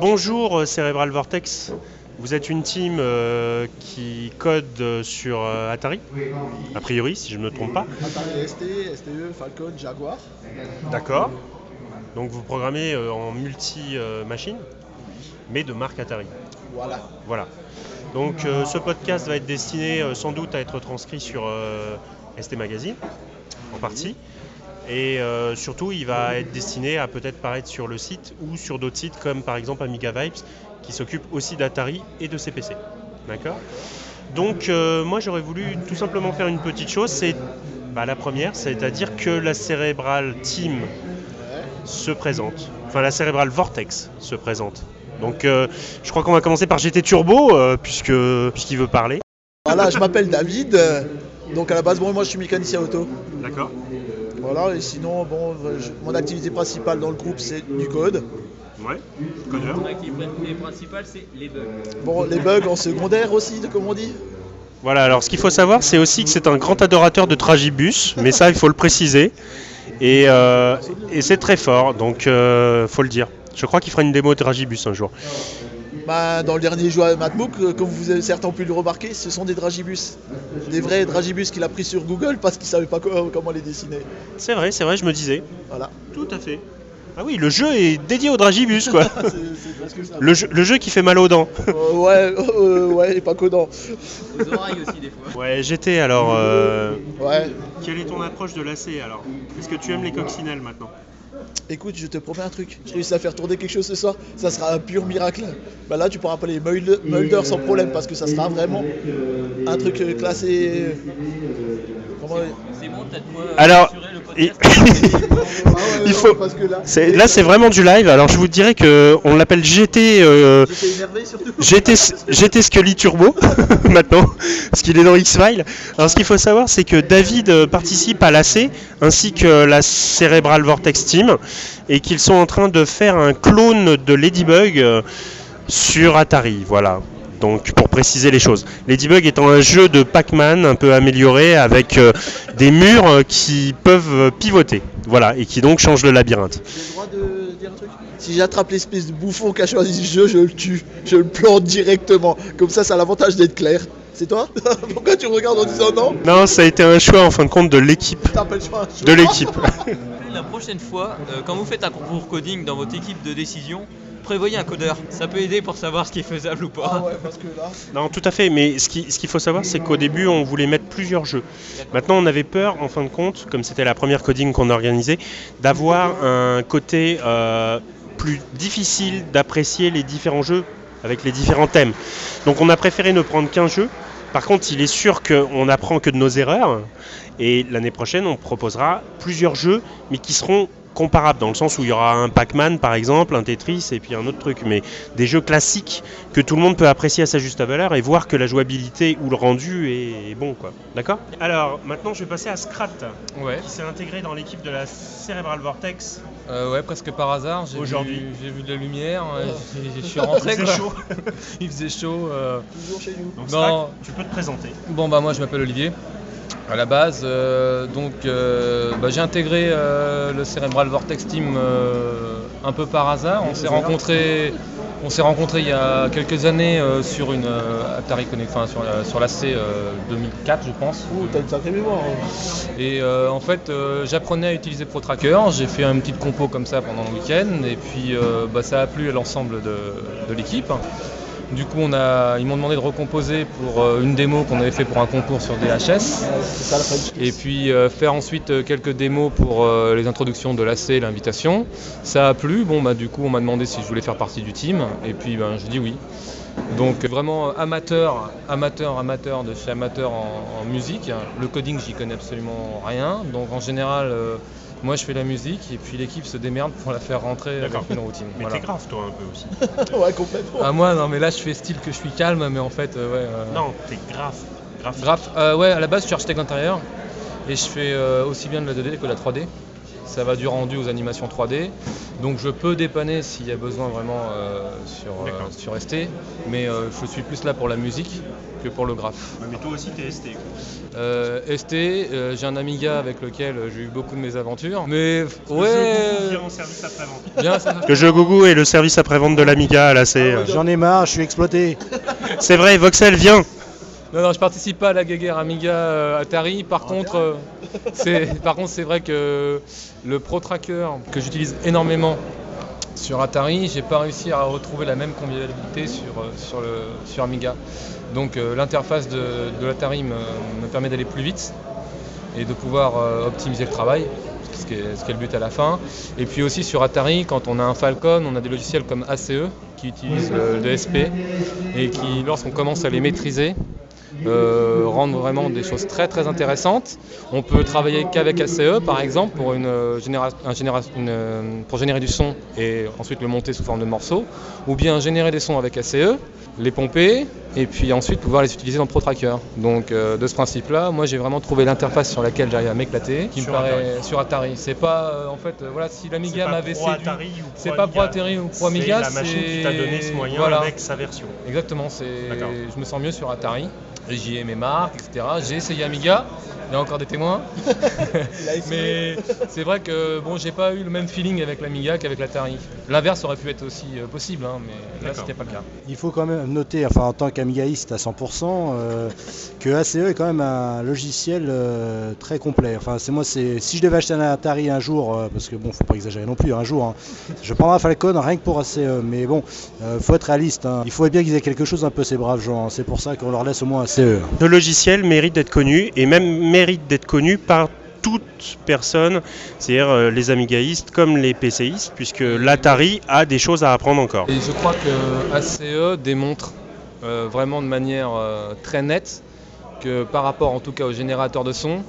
Bonjour euh, Cerebral Vortex, vous êtes une team euh, qui code euh, sur euh, Atari, a priori si je ne me trompe pas. Atari ST, STE, Falcon, Jaguar. D'accord. Donc vous programmez euh, en multi-machine, mais de marque Atari. Voilà. Voilà. Donc ce podcast va être destiné sans doute à être transcrit sur ST Magazine, en partie. Et euh, surtout, il va être destiné à peut-être paraître sur le site ou sur d'autres sites comme par exemple Amiga Vibes, qui s'occupe aussi d'Atari et de CPC. D'accord? Donc euh, moi j'aurais voulu tout simplement faire une petite chose, c'est bah, la première, c'est-à-dire que la Cerebral Team se présente. Enfin la Cerebral Vortex se présente. Donc euh, je crois qu'on va commencer par GT Turbo, puisque puisqu'il veut parler. Voilà, je m'appelle David. Donc à la base, bon, moi je suis mécanicien auto. D'accord Voilà, et sinon, bon, je- mon activité principale dans le groupe c'est du code. Ouais, codeur. Mon activité principale, c'est les bugs. Bon, les bugs en secondaire aussi, comme on dit. Voilà, alors ce qu'il faut savoir, c'est aussi que c'est un grand adorateur de Tragibus, mais ça, il faut le préciser. Et, euh, et c'est très fort, donc euh, faut le dire. Je crois qu'il fera une démo de Tragibus un jour. Bah, dans le dernier jeu à Matmook, euh, comme vous avez certains ont pu le remarquer, ce sont des dragibus. Des vrais dragibus qu'il a pris sur Google parce qu'il savait pas co- comment les dessiner. C'est vrai, c'est vrai, je me disais. Voilà. Tout à fait. Ah oui, le jeu est dédié au Dragibus, quoi. C'est c'est presque ça. le, jeu, le jeu qui fait mal aux dents. Euh, ouais, euh, ouais, et pas codant. Aux oreilles aussi, des fois. Ouais, GT, alors... euh, Ouais. Quelle est ton approche de l'AC, alors? Est-ce que tu aimes les coccinelles, maintenant? Écoute, je te promets un truc. Je réussis à faire tourner quelque chose ce soir. Ça sera un pur miracle. Bah là, tu pourras appeler Mulder, Mulder sans problème parce que ça sera vraiment un truc euh, classé. Comment C'est bon, quoi euh, Alors, Ah Il faut- là, C'est- Là, c'est vraiment du live. Alors, je vous dirais que on l'appelle GT... euh. GT, GT Scully Turbo maintenant, parce qu'il est dans X-File. Alors ce qu'il faut savoir, c'est que David euh, participe à l'AC ainsi que la Cerebral Vortex Team et qu'ils sont en train de faire un clone de Ladybug euh, sur Atari. Voilà. Donc pour préciser les choses. Ladybug étant un jeu de Pac-Man un peu amélioré avec euh, des murs euh, qui peuvent pivoter. Voilà, et qui donc changent le labyrinthe. J'ai le droit de dire un truc? Si j'attrape l'espèce de bouffon qui a choisi ce jeu, je le tue. Je le plante directement. Comme ça, ça a l'avantage d'être clair. C'est toi? Pourquoi tu regardes en disant non? Non, ça a été un choix en fin de compte de l'équipe. T'appelles pas un De l'équipe. La prochaine fois, euh, quand vous faites un concours coding dans votre équipe de décision, prévoyez un codeur. Ça peut aider pour savoir ce qui est faisable ou pas. Ah ouais, parce que là. Non, tout à fait, mais ce qu'il faut savoir, c'est qu'au début, on voulait mettre plusieurs jeux. Maintenant, on avait peur, en fin de compte, comme c'était la première coding qu'on organisait, d'avoir un côté euh, plus difficile d'apprécier les différents jeux avec les différents thèmes. Donc, on a préféré ne prendre qu'un jeu. Par contre, il est sûr qu'on n'apprend que de nos erreurs. Et l'année prochaine, on proposera plusieurs jeux, mais qui seront comparables, dans le sens où il y aura un Pac-Man, par exemple, un Tetris, et puis un autre truc. Mais des jeux classiques que tout le monde peut apprécier à sa juste valeur et voir que la jouabilité ou le rendu est bon quoi. D'accord? Alors maintenant je vais passer à Scrat Ouais, qui s'est intégré dans l'équipe de la Cerebral Vortex. euh, ouais, presque par hasard. j'ai Aujourd'hui. vu- J'ai vu de la lumière, euh, j'ai- je suis rentré. Il faisait chaud. Il faisait chaud. euh. Toujours chez nous. Donc tu peux te présenter. Bon, bah moi je m'appelle Olivier. À la base, euh, donc euh, bah, j'ai intégré euh, le Cerebral Vortex Team un peu par hasard. On s'est rencontrés. On s'est rencontrés il y a quelques années sur une Atari Connect, enfin sur, la- sur euh, 2004 je pense. Ouh, t'as une sacrée mémoire. hein. Et en fait, j'apprenais à utiliser ProTracker. J'ai fait une petite compo comme ça pendant le week-end. Et puis, bah, ça a plu à l'ensemble de, de l'équipe. Du coup, ils m'ont demandé de recomposer pour euh, une démo qu'on avait fait pour un concours sur DHS. Et puis euh, faire ensuite euh, quelques démos pour les introductions de l'AC et l'invitation. Ça a plu. Bon, bah, du coup, on m'a demandé si je voulais faire partie du team. Et puis, ben, je dis oui. Donc vraiment amateur, amateur, amateur de chez amateur en, musique. Le coding, j'y connais absolument rien. Donc en général, moi je fais la musique et puis l'équipe se démerde pour la faire rentrer avec une routine. Mais Voilà. t'es grave toi un peu aussi. ouais, complètement. Ah moi non mais là je fais style que je suis calme mais en fait euh, ouais. euh, Non, t'es grave. Grave. Graph, euh, ouais à la base je suis architecte d'intérieur et je fais euh, aussi bien de la 2D que de la 3D. Ça va du rendu aux animations 3D. Donc je peux dépanner s'il y a besoin vraiment euh, sur, euh, sur ST, mais euh, je suis plus là pour la musique que pour le graphe. Mais toi aussi, t'es ST. Euh, ST, euh, j'ai un Amiga avec lequel j'ai eu beaucoup de mes aventures, mais ouais, service après-vente. bien ça. Le jeu Gougou et le service après-vente de l'Amiga à l'AC. J'en ai marre, je suis exploité. C'est vrai, Voxel, viens Non, non, je participe pas à la guéguerre Amiga euh, Atari. Par contre, euh, c'est, par contre, c'est vrai que le Pro Tracker que j'utilise énormément sur Atari, j'ai pas réussi à retrouver la même convivialité sur, euh, sur, le, sur Amiga. Donc euh, l'interface de, de l'Atari me, me permet d'aller plus vite et de pouvoir optimiser le travail, ce qui, est, ce qui est le but à la fin. Et puis aussi sur Atari, quand on a un Falcon, on a des logiciels comme ACE qui utilisent le, le DSP et qui, lorsqu'on commence à les maîtriser, euh, rendent vraiment des choses très très intéressantes. On peut travailler qu'avec ACE par exemple pour, une, euh, généra- un généra- une, euh, pour générer du son et ensuite le monter sous forme de morceaux, ou bien générer des sons avec ACE, les pomper et puis ensuite pouvoir les utiliser dans ProTracker. Donc euh, de ce principe-là, moi j'ai vraiment trouvé l'interface sur laquelle j'arrive à m'éclater, qui Sur me paraît sur Atari. C'est pas euh, en fait euh, voilà si l'Amiga m'avait séduit. C'est pas Pro Atari ou Pro Amiga, la machine qui t'a donné ce moyen voilà. avec sa version. Exactement, c'est... Je me sens mieux sur Atari. Ai mes marques, etc. J'ai essayé Amiga, il y a encore des témoins. Mais c'est vrai que bon, j'ai pas eu le même feeling avec l'Amiga qu'avec l'Atari. L'inverse aurait pu être aussi euh, possible, hein, mais là c'était pas le cas. Il faut quand même noter, enfin en tant qu'amigaïste à 100%, euh, que ACE est quand même un logiciel euh, très complet. Enfin c'est moi, c'est si je devais acheter un Atari un jour, euh, parce que bon, faut pas exagérer non plus, un jour, hein, je prendrais un Falcon rien que pour ACE. Mais bon, euh, faut être réaliste. hein. Il faudrait bien qu'ils aient quelque chose un peu ces braves gens. hein. C'est pour ça qu'on leur laisse au moins ACE. Le logiciel mérite d'être connu et même mérite d'être connu par toute personne, c'est-à-dire euh, les amigaïstes comme les PCistes, puisque l'Atari a des choses à apprendre encore. Et je crois que ACE démontre euh, vraiment de manière euh, très nette que par rapport en tout cas aux générateurs de son,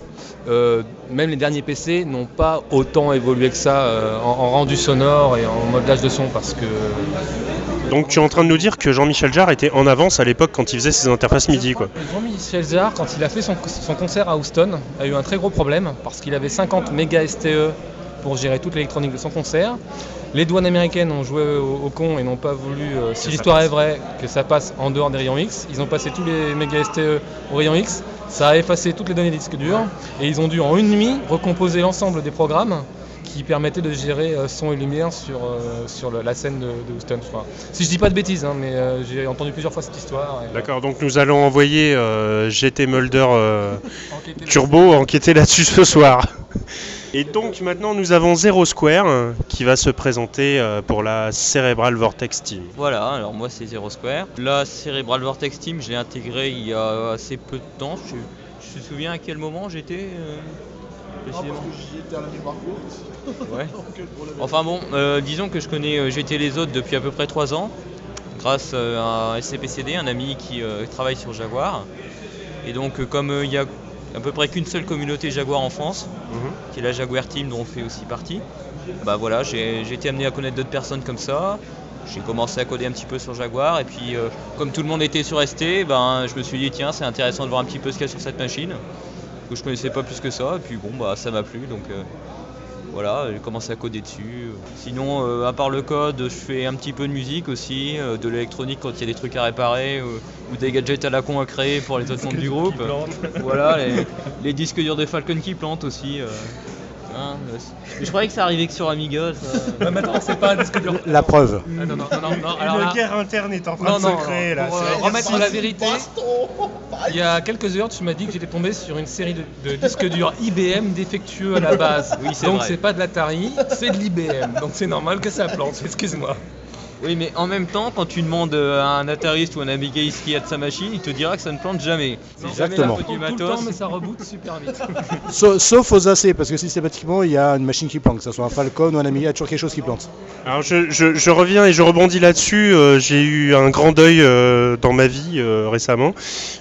euh, même les derniers PC n'ont pas autant évolué que ça euh, en, en rendu sonore et en modelage de son parce que Donc tu es en train de nous dire que Jean-Michel Jarre était en avance à l'époque quand il faisait ses interfaces MIDI, quoi. Jean-Michel Jarre, quand il a fait son, son concert à Houston, a eu un très gros problème parce qu'il avait 50 mégas STE pour gérer toute l'électronique de son concert. Les douanes américaines ont joué au, au con et n'ont pas voulu, euh, si l'histoire est vraie, que ça passe en dehors des rayons X. Ils ont passé tous les mégas STE au rayon X. Ça a effacé toutes les données des disques durs et ils ont dû en une nuit recomposer l'ensemble des programmes qui permettaient de gérer euh, son et lumière sur, euh, sur le- la scène de, de Houston. je crois. Si je dis pas de bêtises, hein, mais euh, j'ai entendu plusieurs fois cette histoire. euh, D'accord, donc nous allons envoyer GT Mulder. Turbo enquêter là-dessus ce soir. Et donc maintenant nous avons Zero Square euh, qui va se présenter euh, pour la Cerebral Vortex Team. Voilà, alors moi c'est Zero Square. La Cerebral Vortex Team, je l'ai intégré il y a assez peu de temps. Je, je me souviens à quel moment j'étais euh, Ah, parce précisément. que j'y étais à la mémoire courte. Ouais. Enfin bon, euh, disons que je connais GT les autres depuis à peu près 3 ans, grâce à un SCPCD, un ami qui euh, travaille sur Jaguar. Et donc comme euh, il y a à peu près qu'une seule communauté Jaguar en France, qui est la Jaguar Team dont on fait aussi partie, bah voilà, j'ai j'ai été amené à connaître d'autres personnes comme ça. J'ai commencé à coder un petit peu sur Jaguar et puis euh, comme tout le monde était sur ST, ben, je me suis dit tiens c'est intéressant de voir un petit peu ce qu'il y a sur cette machine. Que je connaissais pas plus que ça et puis bon bah ça m'a plu donc euh, voilà, j'ai commencé à coder dessus. Sinon, euh, à part le code, je fais un petit peu de musique aussi, euh, de l'électronique quand il y a des trucs à réparer euh, ou des gadgets à la con à créer pour les autres membres du groupe. Voilà, les, les disques durs de Falcon qui plantent aussi. Hein, mais je croyais que ça arrivait que sur Amiga. ça. Attends, c'est pas un disque dur. La preuve. Ah, non, non, non, non, non, alors là, guerre interne est en non, non, pour, euh, remettre la vérité, il y a quelques heures, tu m'as dit que j'étais tombé sur une série de, de disques durs IBM défectueux à la base. Oui, c'est Donc vrai. c'est pas de l'Atari, c'est de l'IBM. Donc c'est normal que ça plante, excuse-moi. Oui, mais en même temps, quand tu demandes euh, à un Atariste ou un Amigaiste qui a de sa machine, il te dira que ça ne plante jamais. C'est jamais Exactement. Tout du le temps, matos. mais ça reboot super vite. Sauf, sauf aux AC, parce que systématiquement il y a une machine qui plante, que ce soit un Falcon ou un Amiga, il y a toujours quelque chose qui plante. Alors je, je- je reviens et je rebondis là-dessus. euh, J'ai eu un grand deuil euh, dans ma vie euh, récemment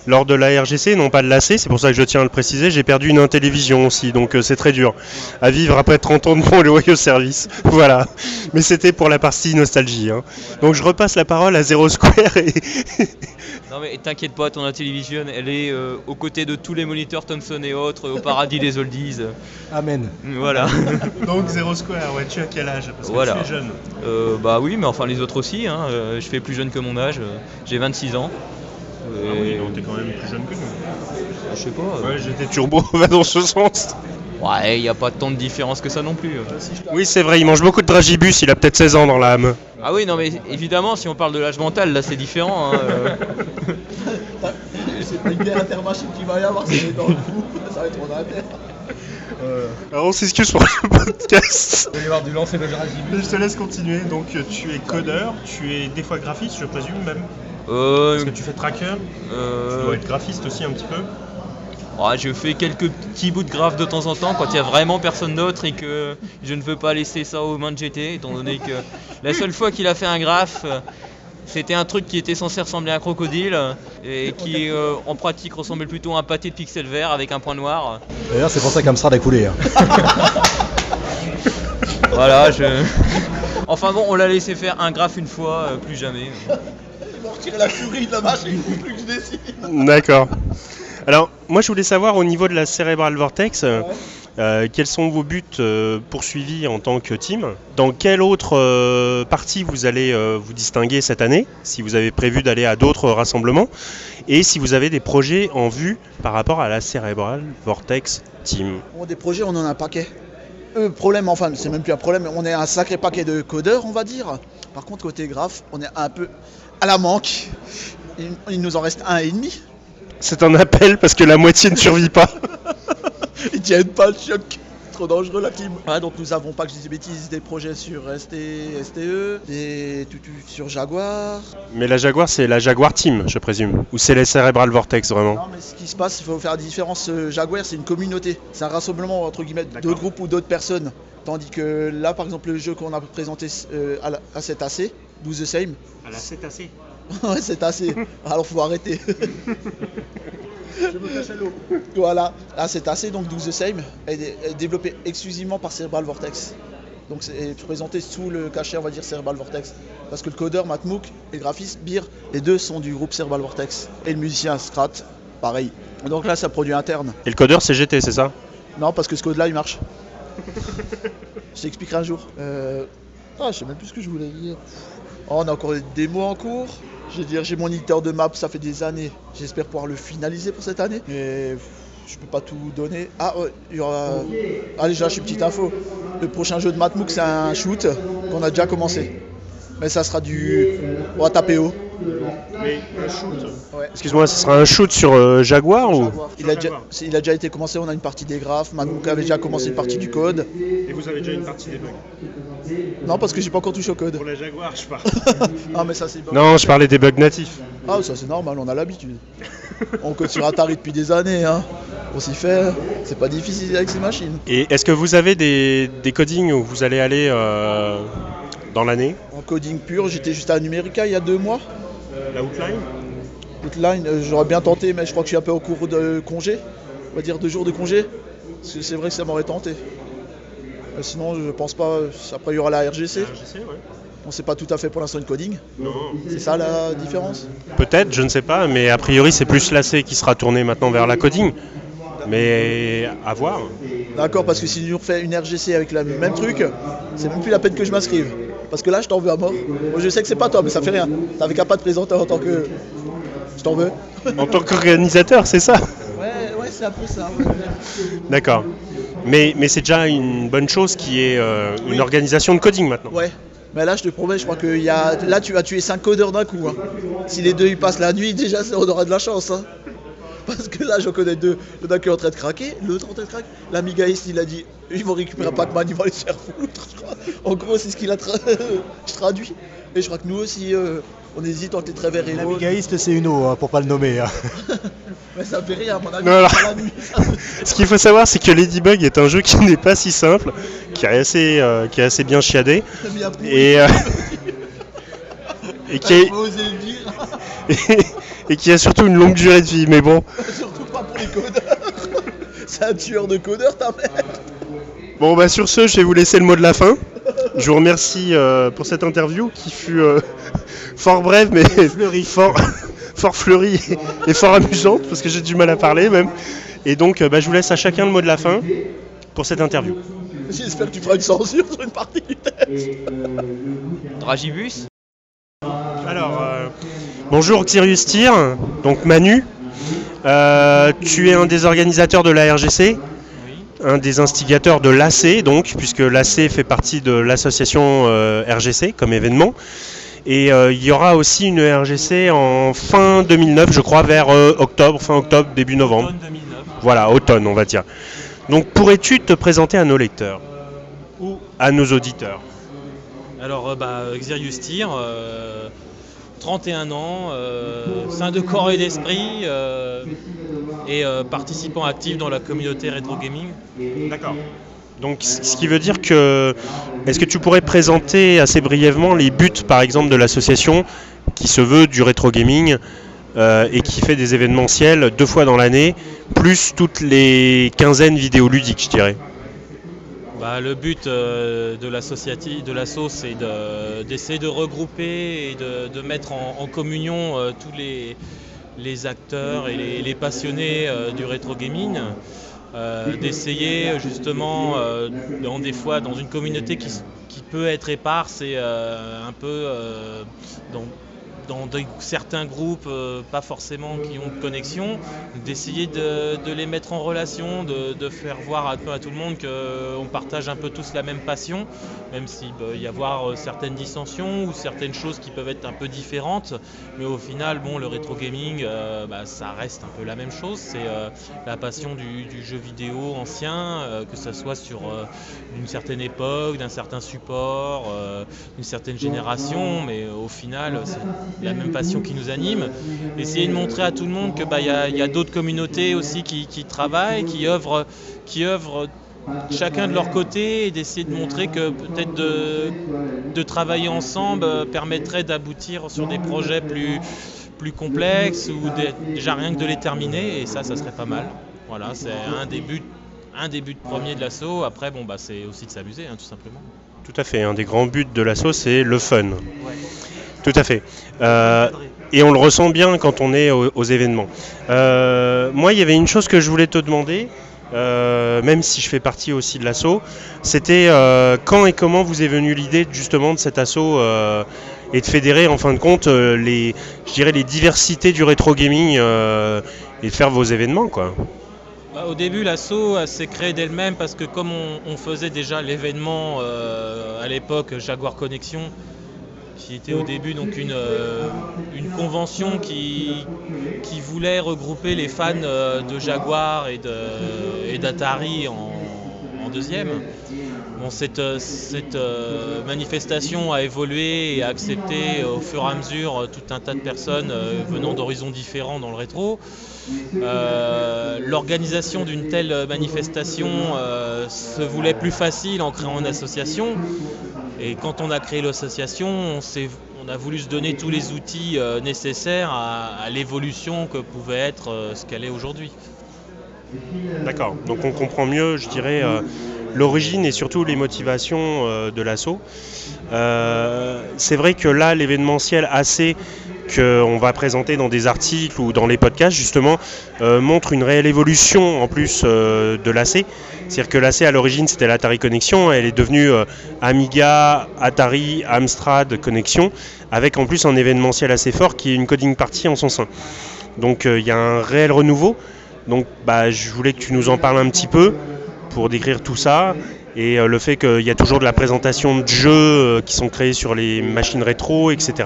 lors de la RGC, non pas de l'AC, c'est pour ça que je tiens à le préciser. J'ai perdu une télévision aussi, donc euh, c'est très dur à vivre après 30 ans de mon loyaux service. Voilà. Mais c'était pour la partie nostalgie. hein. Donc je repasse la parole à Zero Square et Non mais t'inquiète pas, ton Intellivision, elle est euh, aux côtés de tous les moniteurs Thomson et autres, au paradis des oldies. Amen. Voilà. donc Zero Square, ouais, tu as quel âge? Parce que Voilà. tu es jeune. Euh, bah oui, mais enfin les autres aussi. hein, euh, je fais plus jeune que mon âge. J'ai 26 ans. Ah oui, Et- donc t'es quand même plus jeune que nous. je sais pas. euh, Ouais, j'étais turbo, va dans ce sens. Ouais, il n'y a pas tant de différence que ça non plus. euh. Oui, c'est vrai, il mange beaucoup de dragibus, il a peut-être 16 ans dans l'âme. Ah oui, non mais évidemment, si on parle de l'âge mental, là c'est différent. hein, euh. C'est une bière intermachine qu'il va y avoir, c'est dans le fou. Ça va être trop inter. Alors on s'excuse pour le podcast. Il va y avoir du lancer de dragibus. Je te laisse continuer. Donc euh, tu es codeur, tu es des fois graphiste, je présume même. Euh, Parce que tu fais tracker, euh, tu dois être graphiste aussi un petit peu. Je fais quelques petits bouts de graphe de temps en temps quand il y a vraiment personne d'autre et que je ne veux pas laisser ça aux mains de GT, étant donné que la seule fois qu'il a fait un graphe, c'était un truc qui était censé ressembler à un crocodile et qui euh, en pratique ressemblait plutôt à un pâté de pixels verts avec un point noir. D'ailleurs, c'est pour ça qu'Amstrad a coulé. hein. Voilà, je. Enfin bon, on l'a laissé faire un graphe une fois, euh, plus jamais. Ils vont retirer la souris de la machine, il faut plus que je décide. D'accord. Alors, moi je voulais savoir au niveau de la Cerebral Vortex, euh, euh, quels sont vos buts euh, poursuivis en tant que team? Dans quelle autre euh, partie vous allez vous distinguer cette année Si vous avez prévu d'aller à d'autres rassemblements Et si vous avez des projets en vue par rapport à la Cerebral Vortex Team? Bon, des projets, on en a un paquet. Euh, problème, enfin, c'est même plus un problème, on est un sacré paquet de codeurs, on va dire. Par contre, côté graphe, on est un peu à la manque. Il, il nous en reste un et demi. C'est un appel parce que la moitié ne survit pas. Ils tiennent pas le choc. Trop dangereux la team. Ouais, donc nous avons pas que je dis des bêtises, des projets sur ST, STE, des tutus sur Jaguar. Mais la Jaguar, c'est la Jaguar Team, je présume. Ou c'est les Cerebral Vortex vraiment Non mais ce qui se passe, il faut faire la différence. euh, Jaguar c'est une communauté, c'est un rassemblement entre guillemets d'autres groupes ou d'autres personnes. Tandis que là par exemple le jeu qu'on a présenté euh, à, la- à cet AC, 12 the Same, À la CTAC. ouais c'est assez. Alors faut arrêter. Je me cache à l'eau. Voilà, là c'est assez donc 12 the Same est, dé- est développé exclusivement par Cerebral Vortex. Donc c'est présenté sous le cachet on va dire Cerebral Vortex. Parce que le codeur Matmook et le graphiste Beer, les deux sont du groupe Cerebral Vortex. Et le musicien Strat, pareil. Donc là c'est un produit interne. Et le codeur, c'est GT, c'est ça? Non, parce que ce code-là, il marche. je t'expliquerai un jour. Euh... Ah, je sais même plus ce que je voulais dire. Oh, on a encore des démos en cours. Je veux dire, j'ai mon éditeur de map, ça fait des années. J'espère pouvoir le finaliser pour cette année. Mais je peux pas tout donner. Ah, ouais, il y aura. Allez, je lâche une petite info. Le prochain jeu de Matmook, c'est un shoot qu'on a déjà commencé. Mais ça sera du. On va taper haut. Mais un shoot. Ouais. Excuse-moi, ce sera un shoot sur euh, Jaguar ou? Il a, déjà, il a déjà été commencé, on a une partie des graphes. Matmook avait déjà commencé une partie du code. Et vous avez déjà une partie des bugs Non, parce que j'ai pas encore touché au code. la Jaguar, je parle. Ah, mais ça, c'est. Non, je parlais des bugs natifs. Ah, ça c'est normal, on a l'habitude. On code sur Atari depuis des années, hein. On s'y fait, c'est pas difficile avec ces machines. Et est-ce que vous avez des, des codings où vous allez aller euh, dans l'année? En coding pur, j'étais juste à Numérica il y a deux mois. La outline Outline, euh, j'aurais bien tenté, mais je crois que je suis un peu au cours de congé. On va dire deux jours de congé. Parce que c'est vrai que ça m'aurait tenté. Euh, sinon, je pense pas. Après, il y aura la RGC. Ouais. On sait pas tout à fait pour l'instant une coding. C'est ça la différence Peut-être, je ne sais pas, mais a priori c'est plus l'AC qui sera tourné maintenant vers la coding. Mais à voir. D'accord, parce que si nous refait une RGC avec le même truc, c'est même plus la peine que je m'inscrive. Parce que là, je t'en veux à mort. Moi, je sais que c'est pas toi, mais ça fait rien. T'avais qu'à pas te présenter en tant que. Je t'en veux. En tant qu'organisateur, c'est ça Ouais, ouais, c'est un peu ça. D'accord. Mais, mais c'est déjà une bonne chose qui est euh, une Oui. organisation de coding maintenant. Ouais. Mais là, je te promets, je crois que y a... là, tu vas tuer 5 codeurs d'un coup. hein. Si les deux ils passent la nuit, déjà, on aura de la chance. hein. Parce que là, j'en connais deux. Le d'un qui est en train de craquer, l'autre en train de craquer. L'amigaïste, il a dit ils vont récupérer un Pac-Man, ils vont les faire foutre. je crois. En gros, c'est ce qu'il a tra- je traduis. Et je crois que nous aussi, euh, on hésite entre les très verts et l'autre. L'amigaïste, c'est Uno, hein, pour pas le nommer. hein. Mais ça fait à mon pas la nuit. Ce qu'il faut savoir, c'est que Ladybug est un jeu qui n'est pas si simple, qui est assez, euh, qui est assez bien chiadé, et, euh, et, qui est- et a surtout une longue durée de vie. Mais bon, Surtout pas pour les codeurs. C'est un tueur de codeurs, ta mère. bon bah sur ce, je vais vous laisser le mot de la fin. je vous remercie euh, pour cette interview qui fut fort brève mais fort, fort fleurie et fort amusante parce que j'ai du mal à parler même. Et donc euh, bah, je vous laisse à chacun le mot de la fin pour cette interview. J'espère que tu feras une censure sur une partie du test. Dragibus Alors, euh, bonjour Xirius Tyr, donc Manu. Euh, tu es un des organisateurs de la RGC, Oui. un des instigateurs de l'AC, donc, puisque l'AC fait partie de l'association euh, RGC comme événement. Et euh, il y aura aussi une RGC en fin 2009, je crois, vers euh, octobre, fin octobre, début novembre. Automne 2009. Voilà, automne, on va dire. Donc, pourrais-tu te présenter à nos lecteurs ou à nos auditeurs? Alors, euh, bah, Xerius Tyr, euh, 31 ans, euh, saint de corps et d'esprit, euh, et euh, participant actif dans la communauté rétro gaming. D'accord. Donc, ce qui veut dire que, est-ce que tu pourrais présenter assez brièvement les buts, par exemple, de l'association qui se veut du rétro gaming euh, et qui fait des événementiels deux fois dans l'année, plus toutes les quinzaines vidéoludiques, je dirais? Bah, le but euh, de l'associative, de l'asso, c'est de- d'essayer de, regrouper et de, mettre en, communion euh, tous les, les acteurs et les, passionnés du rétro gaming. Euh, d'essayer justement euh, dans des fois dans une communauté qui, qui peut être éparse et euh, un peu euh, dans, dans certains groupes euh, pas forcément qui ont de connexion, d'essayer de, les mettre en relation, de, faire voir un peu à tout le monde qu'on partage un peu tous la même passion, même s'il peut y avoir euh, certaines dissensions ou certaines choses qui peuvent être un peu différentes, mais au final, bon, le rétro gaming, euh, bah, ça reste un peu la même chose, c'est la passion du, jeu vidéo ancien, que ce soit sur une certaine époque, d'un certain support, euh, une certaine génération, mais au final, la même passion qui nous anime. Essayer de montrer à tout le monde que bah, y a, y a d'autres communautés aussi qui, qui travaillent, qui œuvrent, qui œuvrent chacun de leur côté et d'essayer de montrer que peut-être de, de travailler ensemble euh, permettrait d'aboutir sur des projets plus, plus complexes ou déjà rien que de les terminer et ça, ça serait pas mal. Voilà, c'est un des buts, un des buts premiers de l'assaut. Après, bon, bah, c'est aussi de s'amuser, hein, tout simplement. Tout à fait. Un des grands buts de l'asso, c'est le fun. Tout à fait. Euh, et on le ressent bien quand on est au- aux, événements. Euh, moi, il y avait une chose que je voulais te demander, euh, même si je fais partie aussi de l'asso, c'était quand et comment vous est venue l'idée justement de cet asso euh, et de fédérer en fin de compte les, diversités du rétro gaming et faire vos événements quoi? Bah, au début, l'assaut s'est créée d'elle-même parce que comme on, on faisait déjà l'événement à l'époque Jaguar Connexion, qui était au début donc une, euh, une convention qui, qui voulait regrouper les fans euh, de Jaguar et de- et d'Atari en, deuxième. Bon, cette euh, cette, manifestation a évolué et a accepté au fur et à mesure tout un tas de personnes venant d'horizons différents dans le rétro. L'organisation d'une telle manifestation se voulait plus facile en créant une association. Et quand on a créé l'association, on, a voulu se donner tous les outils euh, nécessaires à, l'évolution que pouvait être euh, ce qu'elle est aujourd'hui. D'accord. Donc on comprend mieux, je dirais, euh, l'origine et surtout les motivations de l'assaut. C'est vrai que là, l'événementiel AC qu'on va présenter dans des articles ou dans les podcasts, justement, euh, montre une réelle évolution en plus euh, de l'AC. C'est-à-dire que l'AC, à l'origine, c'était l'Atari Connexion. Elle est devenue euh, Amiga, Atari, Amstrad Connexion, avec en plus un événementiel assez fort qui est une coding party en son sein. Donc il y a un réel renouveau. Donc bah, je voulais que tu nous en parles un petit peu pour décrire tout ça et le fait qu'il y a toujours de la présentation de jeux qui sont créés sur les machines rétro, etc.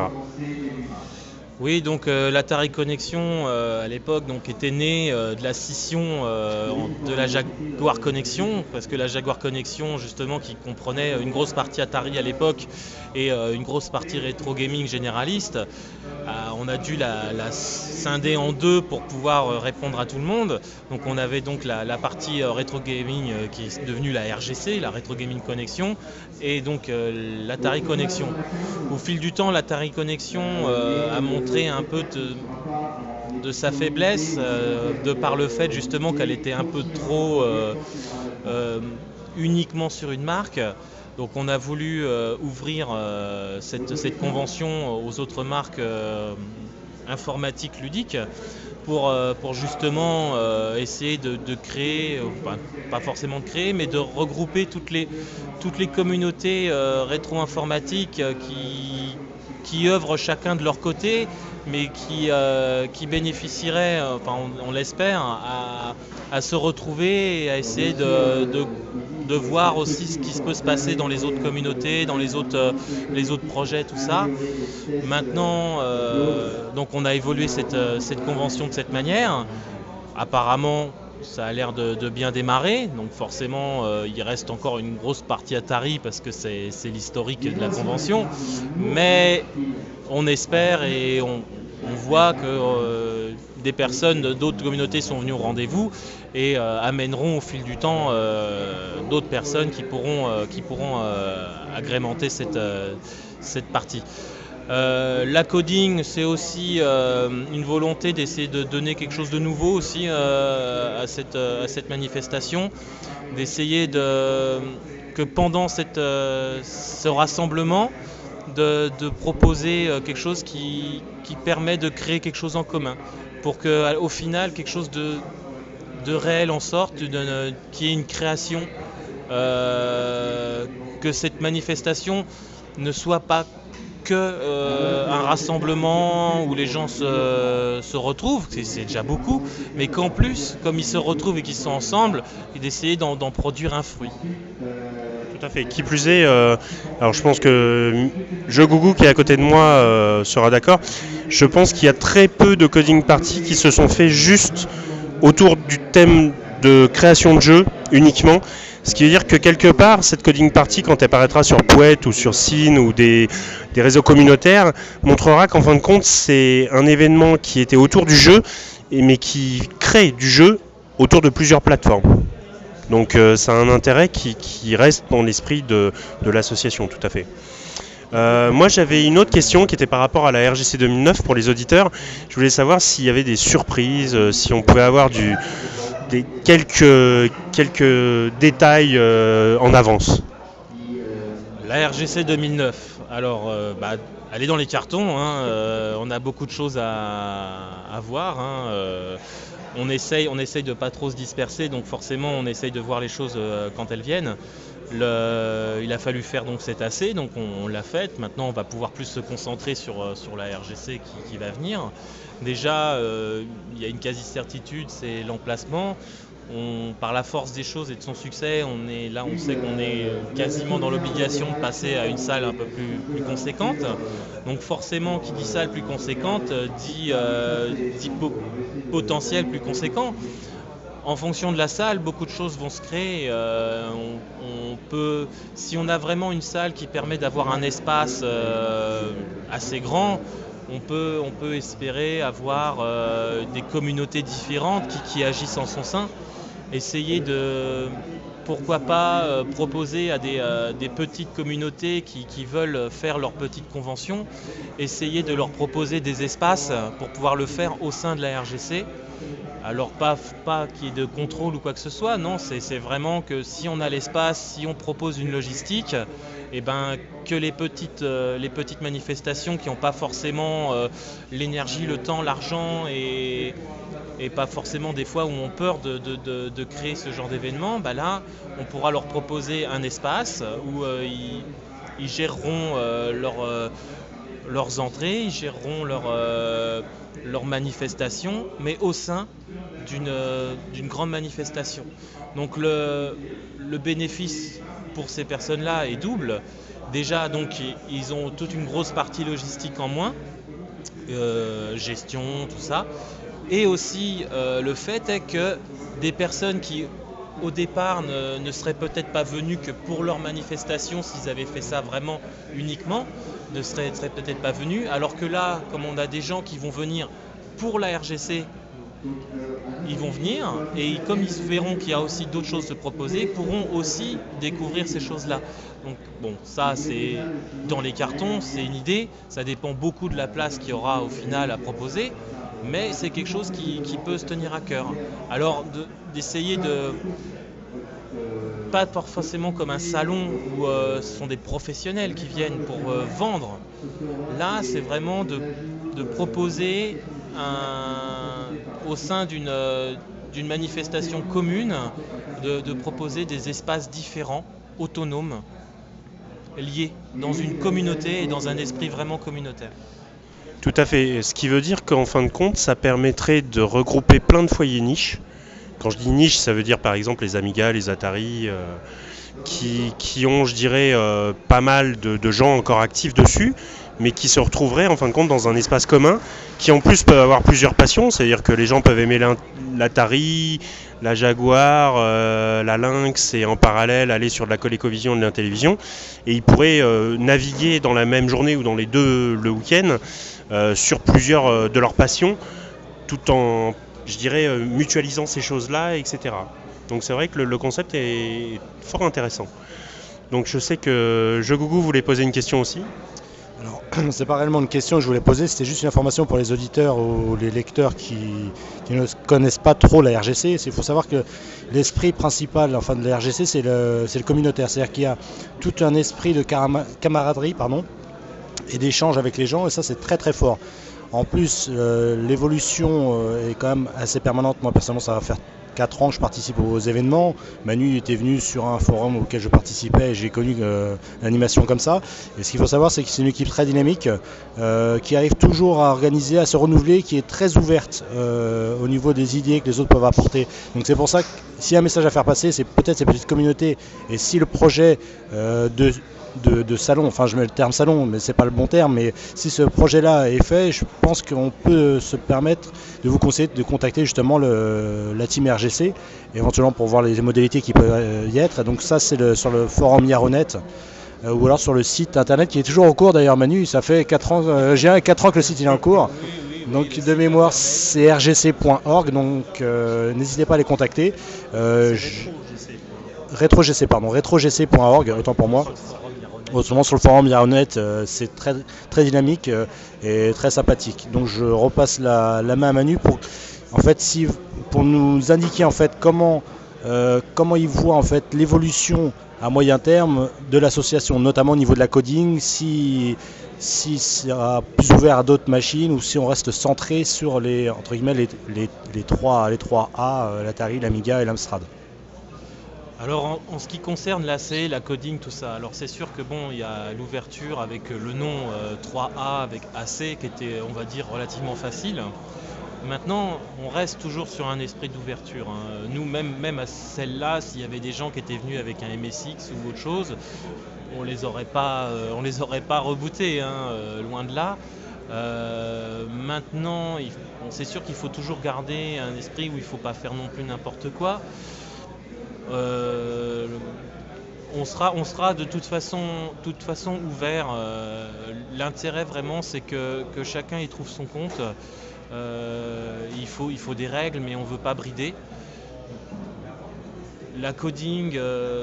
Oui, donc euh, l'Atari Connexion euh, à l'époque donc était né euh, de la scission de la Jaguar Connexion, parce que la Jaguar Connexion justement qui comprenait une grosse partie Atari à l'époque et une grosse partie rétro gaming généraliste, on a dû la, scinder en deux pour pouvoir euh, répondre à tout le monde. Donc on avait donc la, partie euh, rétro gaming euh, qui est devenue la RGC, la Retro Gaming Connexion, et donc euh, l'Atari Connexion. Au fil du temps, l'Atari Connexion euh, a montré un peu de, sa faiblesse, euh, de par le fait justement qu'elle était un peu trop euh, euh, uniquement sur une marque. Donc on a voulu euh, ouvrir euh, cette, convention aux autres marques euh, informatiques ludiques pour, justement essayer de, créer, pas forcément de créer, mais de regrouper toutes les, communautés rétro-informatiques qui, œuvrent chacun de leur côté, mais qui, bénéficieraient, on, l'espère, à, se retrouver et à essayer de, de voir aussi ce qui peut se passer dans les autres communautés, dans les autres, euh, les autres projets, tout ça. Maintenant, euh, donc on a évolué cette, euh, cette convention de cette manière. Apparemment, ça a l'air de, bien démarrer, donc forcément il reste encore une grosse partie Atari parce que c'est l'historique de la convention, mais on espère et on, voit que des personnes d'autres communautés sont venues au rendez-vous et euh, amèneront au fil du temps euh, d'autres personnes qui pourront, euh, qui pourront agrémenter cette, cette partie. La coding, c'est aussi une volonté d'essayer de donner quelque chose de nouveau aussi à, cette, à cette manifestation, d'essayer de, que pendant cette, ce rassemblement, de, de proposer quelque chose qui, qui permet de créer quelque chose en commun, pour qu'au final, quelque chose de, de réel en sorte, qu'il y ait une création, euh, que cette manifestation ne soit pas que euh, un rassemblement où les gens se, se retrouvent, c'est- déjà beaucoup, mais qu'en plus, comme ils se retrouvent et qu'ils sont ensemble, d'essayer d'en produire un fruit. Tout à fait. Qui plus est, euh, alors je pense que Jeu Gougou qui est à côté de moi sera d'accord. Je pense qu'il y a très peu de coding parties qui se sont faits juste autour du thème de création de jeux uniquement. Ce qui veut dire que quelque part, cette coding party, quand elle paraîtra sur Pouette ou sur Cine ou des, réseaux communautaires, montrera qu'en fin de compte, c'est un événement qui était autour du jeu, mais qui crée du jeu autour de plusieurs plateformes. Donc euh, ça a un intérêt qui, reste dans l'esprit de l'association, tout à fait. Euh, moi j'avais une autre question qui était par rapport à la RGC 2009 pour les auditeurs. Je voulais savoir s'il y avait des surprises, euh, si on pouvait avoir du, des, quelques, quelques détails euh, en avance. La RGC 2009, alors bah, elle est dans les cartons, hein, on a beaucoup de choses à, voir. hein, on essaye, on essaye de pas trop se disperser, donc forcément on essaye de voir les choses quand elles viennent. Il a fallu faire donc cet AC, donc on, l'a fait. Maintenant on va pouvoir plus se concentrer sur, euh, sur la RGC qui, va venir. Déjà, euh, il y a une quasi-certitude, c'est l'emplacement. Par la force des choses et de son succès, on est là, on sait qu'on est quasiment dans l'obligation de passer à une salle un peu plus, conséquente. Donc forcément, qui dit salle plus conséquente euh, dit, dit po- potentiel plus conséquent. En fonction de la salle, beaucoup de choses vont se créer. Euh, on, peut, si on a vraiment une salle qui permet d'avoir un espace euh, assez grand, on peut, espérer avoir euh, des communautés différentes qui, agissent en son sein. Essayer de, pourquoi pas, proposer à des, petites communautés qui veulent faire leur petite convention, essayer de leur proposer des espaces pour pouvoir le faire au sein de la RGC. Alors pas, pas qu'il y ait de contrôle ou quoi que ce soit, non, c'est vraiment que si on a l'espace, si on propose une logistique, et ben que les petites, euh, manifestations qui n'ont pas forcément euh, l'énergie, le temps, l'argent et, pas forcément des fois où on peur de, créer ce genre d'événement, bah là on pourra leur proposer un espace où euh, ils, géreront leur, leurs entrées, ils géreront leur, euh, leurs manifestations, mais au sein d'une euh, d'une grande manifestation. Donc le, le bénéfice pour ces personnes-là est double. Déjà, donc, ils ont toute une grosse partie logistique en moins, euh, gestion, tout ça. Et aussi, le fait est que des personnes qui, au départ, ne, ne seraient peut-être pas venues que pour leur manifestation, s'ils avaient fait ça vraiment uniquement, ne seraient, seraient peut-être pas venues. Alors que là, comme on a des gens qui vont venir pour la RGC, ils vont venir et comme ils verront qu'il y a aussi d'autres choses à proposer, pourront aussi découvrir ces choses-là. Donc bon, ça c'est dans les cartons, c'est une idée, ça dépend beaucoup de la place qu'il y aura au final à proposer, mais c'est quelque chose qui, peut se tenir à cœur. Alors de- d'essayer de pas forcément comme un salon où euh, ce sont des professionnels qui viennent pour euh, vendre. Là, c'est vraiment de, proposer au sein d'une euh, d'une manifestation commune, de, de proposer des espaces différents, autonomes, liés dans une communauté et dans un esprit vraiment communautaire. Tout à fait. Ce qui veut dire qu'en fin de compte, ça permettrait de regrouper plein de foyers niches. Quand je dis niche, ça veut dire par exemple les Amiga, les Atari, euh, qui, ont, je dirais, euh, pas mal de, gens encore actifs dessus, mais qui se retrouveraient en fin de compte dans un espace commun, qui en plus peuvent avoir plusieurs passions, c'est-à-dire que les gens peuvent aimer l'Atari, la Jaguar, euh, la Lynx, et en parallèle aller sur de la ColecoVision, de l'Intellivision, et ils pourraient naviguer dans la même journée ou dans les deux le week-end sur plusieurs de leurs passions, tout en, je dirais, euh, mutualisant ces choses-là, etc. Donc c'est vrai que le, concept est fort intéressant. Donc je sais que Je Gougou voulait poser une question aussi. Alors, c'est pas réellement une question que je voulais poser, c'était juste une information pour les auditeurs ou les lecteurs qui, ne connaissent pas trop la RGC. Il faut savoir que l'esprit principal enfin, de la RGC, c'est le, communautaire. C'est-à-dire qu'il y a tout un esprit de camaraderie pardon, et d'échange avec les gens, et ça, c'est très très fort. En plus, euh, l'évolution euh, est quand même assez permanente. Moi, personnellement, ça va faire 4 ans que je participe aux événements. Manu était venu sur un forum auquel je participais et j'ai connu euh, l'animation comme ça. Et ce qu'il faut savoir, c'est que c'est une équipe très dynamique qui arrive toujours à organiser, à se renouveler, qui est très ouverte au niveau des idées que les autres peuvent apporter. Donc c'est pour ça que s'il y a un message à faire passer, c'est peut-être ces petites communautés. Et si le projet de de, de salon, enfin je mets le terme salon, mais c'est pas le bon terme, mais si ce projet-là est fait, je pense qu'on peut se permettre de vous conseiller de contacter justement le, la team RGC, éventuellement pour voir les modalités qui peuvent euh, y être. Donc ça c'est le- sur le forum Yaronet, euh, ou alors sur le site internet qui est toujours en cours d'ailleurs Manu, ça fait 4 ans, euh, j'ai 4 ans que le site il est en cours. Donc de mémoire c'est rgc.org, donc euh, n'hésitez pas à les contacter. Euh, RetroGC, pardon, retrogc.org, autant pour moi. Autrement sur le forum Yaronet, euh, c'est très, très dynamique euh, et très sympathique. Donc je repasse la, la main à Manu pour, en fait, pour nous indiquer en fait comment, euh, comment il voit en fait l'évolution à moyen terme de l'association, notamment au niveau de la coding, si, si euh, plus ouvert à d'autres machines ou si on reste centré sur les, entre guillemets, les, les, les, 3, les 3A, euh, l'Atari, l'Amiga et l'Amstrad. Alors en, ce qui concerne l'AC, la coding, tout ça, alors c'est sûr que bon, il y a l'ouverture avec le nom euh, 3A avec AC qui était, on va dire, relativement facile. Maintenant, on reste toujours sur un esprit d'ouverture. hein. Nous, même, même à celle-là, s'il y avait des gens qui étaient venus avec un MSX ou autre chose, on les euh, les aurait pas rebootés, hein, euh, loin de là. Euh, maintenant, c'est sûr qu'il faut toujours garder un esprit où il ne faut pas faire non plus n'importe quoi. Euh, on, sera, de toute façon, ouvert. Euh, L'intérêt vraiment, c'est que, chacun y trouve son compte. Euh, il, faut, des règles, mais on ne veut pas brider. La coding,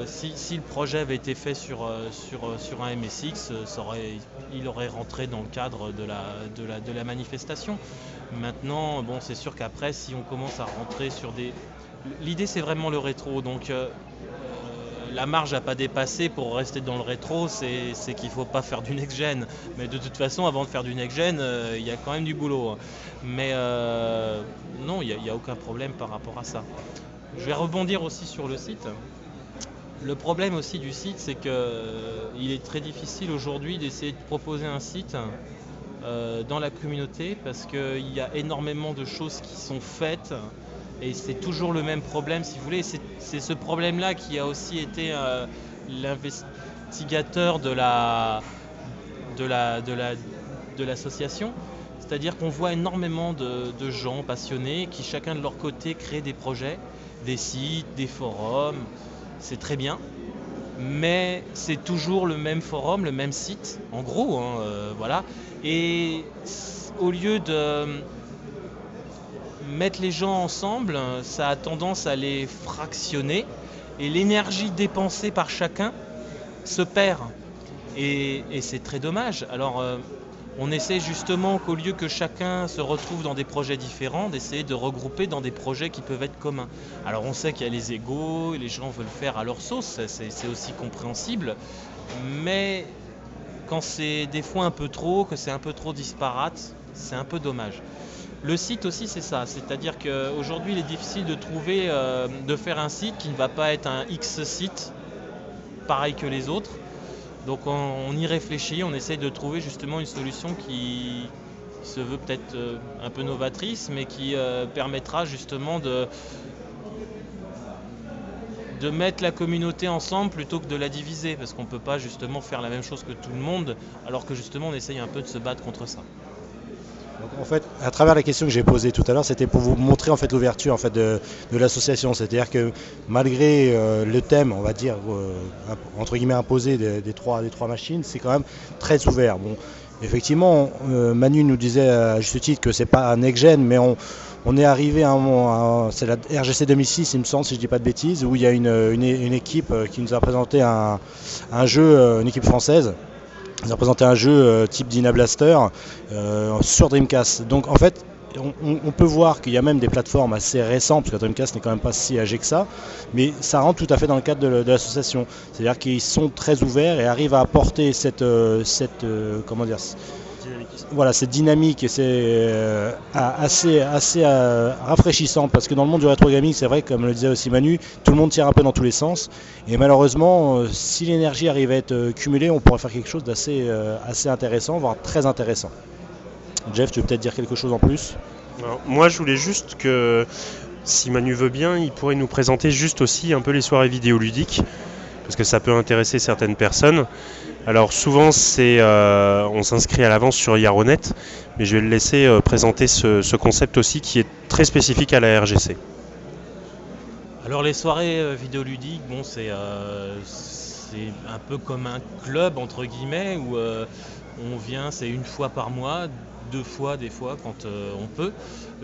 si, le projet avait été fait sur, un MSX, il aurait rentré dans le cadre de la manifestation. Maintenant, bon, c'est sûr qu'après, si on commence à rentrer sur des... L'idée, c'est vraiment le rétro. Donc, euh, euh, la marge à pas dépasser pour rester dans le rétro, c'est qu'il ne faut pas faire du next-gen. Mais de toute façon, avant de faire du next-gen, euh, il y a quand même du boulot. hein. Mais non, il n'y a, a aucun problème par rapport à ça. Je vais rebondir aussi sur le site. Le problème aussi du site, c'est que euh, il est très difficile aujourd'hui d'essayer de proposer un site dans la communauté parce qu'il y a énormément de choses qui sont faites et c'est toujours le même problème si vous voulez. C'est ce problème-là qui a aussi été euh, l'investigateur de la de la de la de l'association. C'est-à-dire qu'on voit énormément de, gens passionnés qui chacun de leur côté créent des projets, des sites, des forums. C'est très bien. Mais c'est toujours le même forum, le même site, en gros, hein, euh, voilà. Et au lieu de mettre les gens ensemble, ça a tendance à les fractionner et l'énergie dépensée par chacun se perd. Et, c'est très dommage. Alors, euh, on essaie justement qu'au lieu que chacun se retrouve dans des projets différents, d'essayer de regrouper dans des projets qui peuvent être communs. Alors on sait qu'il y a les égaux, les gens veulent faire à leur sauce, c'est aussi compréhensible, mais quand c'est des fois un peu trop, que c'est un peu trop disparate, c'est un peu dommage. Le site aussi c'est ça, c'est-à-dire qu'aujourd'hui il est difficile de trouver, euh, de faire un site qui ne va pas être un X site pareil que les autres. Donc on, y réfléchit, on essaye de trouver justement une solution qui, se veut peut-être euh, un peu novatrice, mais qui euh, permettra justement de, de mettre la communauté ensemble plutôt que de la diviser, parce qu'on ne peut pas justement faire la même chose que tout le monde, alors que justement on essaye un peu de se battre contre ça. En fait, à travers la question que j'ai posée tout à l'heure, c'était pour vous montrer en fait l'ouverture en fait de, l'association. C'est-à-dire que malgré euh, le thème, on va dire euh, entre guillemets imposé des, trois, machines, c'est quand même très ouvert. Bon, effectivement, euh, Manu nous disait à juste titre que c'est pas un next-gen, mais on, est arrivé à un moment, c'est la RGC 2006, il me semble, si je ne dis pas de bêtises, où il y a une, équipe qui nous a présenté un, jeu, une équipe française, nous a présenté un jeu euh, type Dyna Blaster sur Dreamcast. Donc en fait, on, peut voir qu'il y a même des plateformes assez récentes, parce que Dreamcast n'est quand même pas si âgé que ça, mais ça rentre tout à fait dans le cadre de, l'association. C'est-à-dire qu'ils sont très ouverts et arrivent à apporter cette, cette comment dire, voilà, c'est dynamique et c'est euh, assez, euh, rafraîchissant parce que dans le monde du rétro gaming, c'est vrai, comme le disait aussi Manu, tout le monde tire un peu dans tous les sens. Et malheureusement, euh, si l'énergie arrive à être cumulée, on pourrait faire quelque chose d'assez assez intéressant, voire très intéressant. Jeff, tu veux peut-être dire quelque chose en plus? Moi, je voulais juste que, si Manu veut bien, il pourrait nous présenter juste aussi un peu les soirées vidéoludiques parce que ça peut intéresser certaines personnes. Alors souvent c'est euh, on s'inscrit à l'avance sur Yaronet, mais je vais le laisser euh, présenter ce, concept aussi qui est très spécifique à la RGC. Alors les soirées euh, vidéoludiques, bon c'est un peu comme un club entre guillemets où on vient, c'est une fois par mois, deux fois des fois quand on peut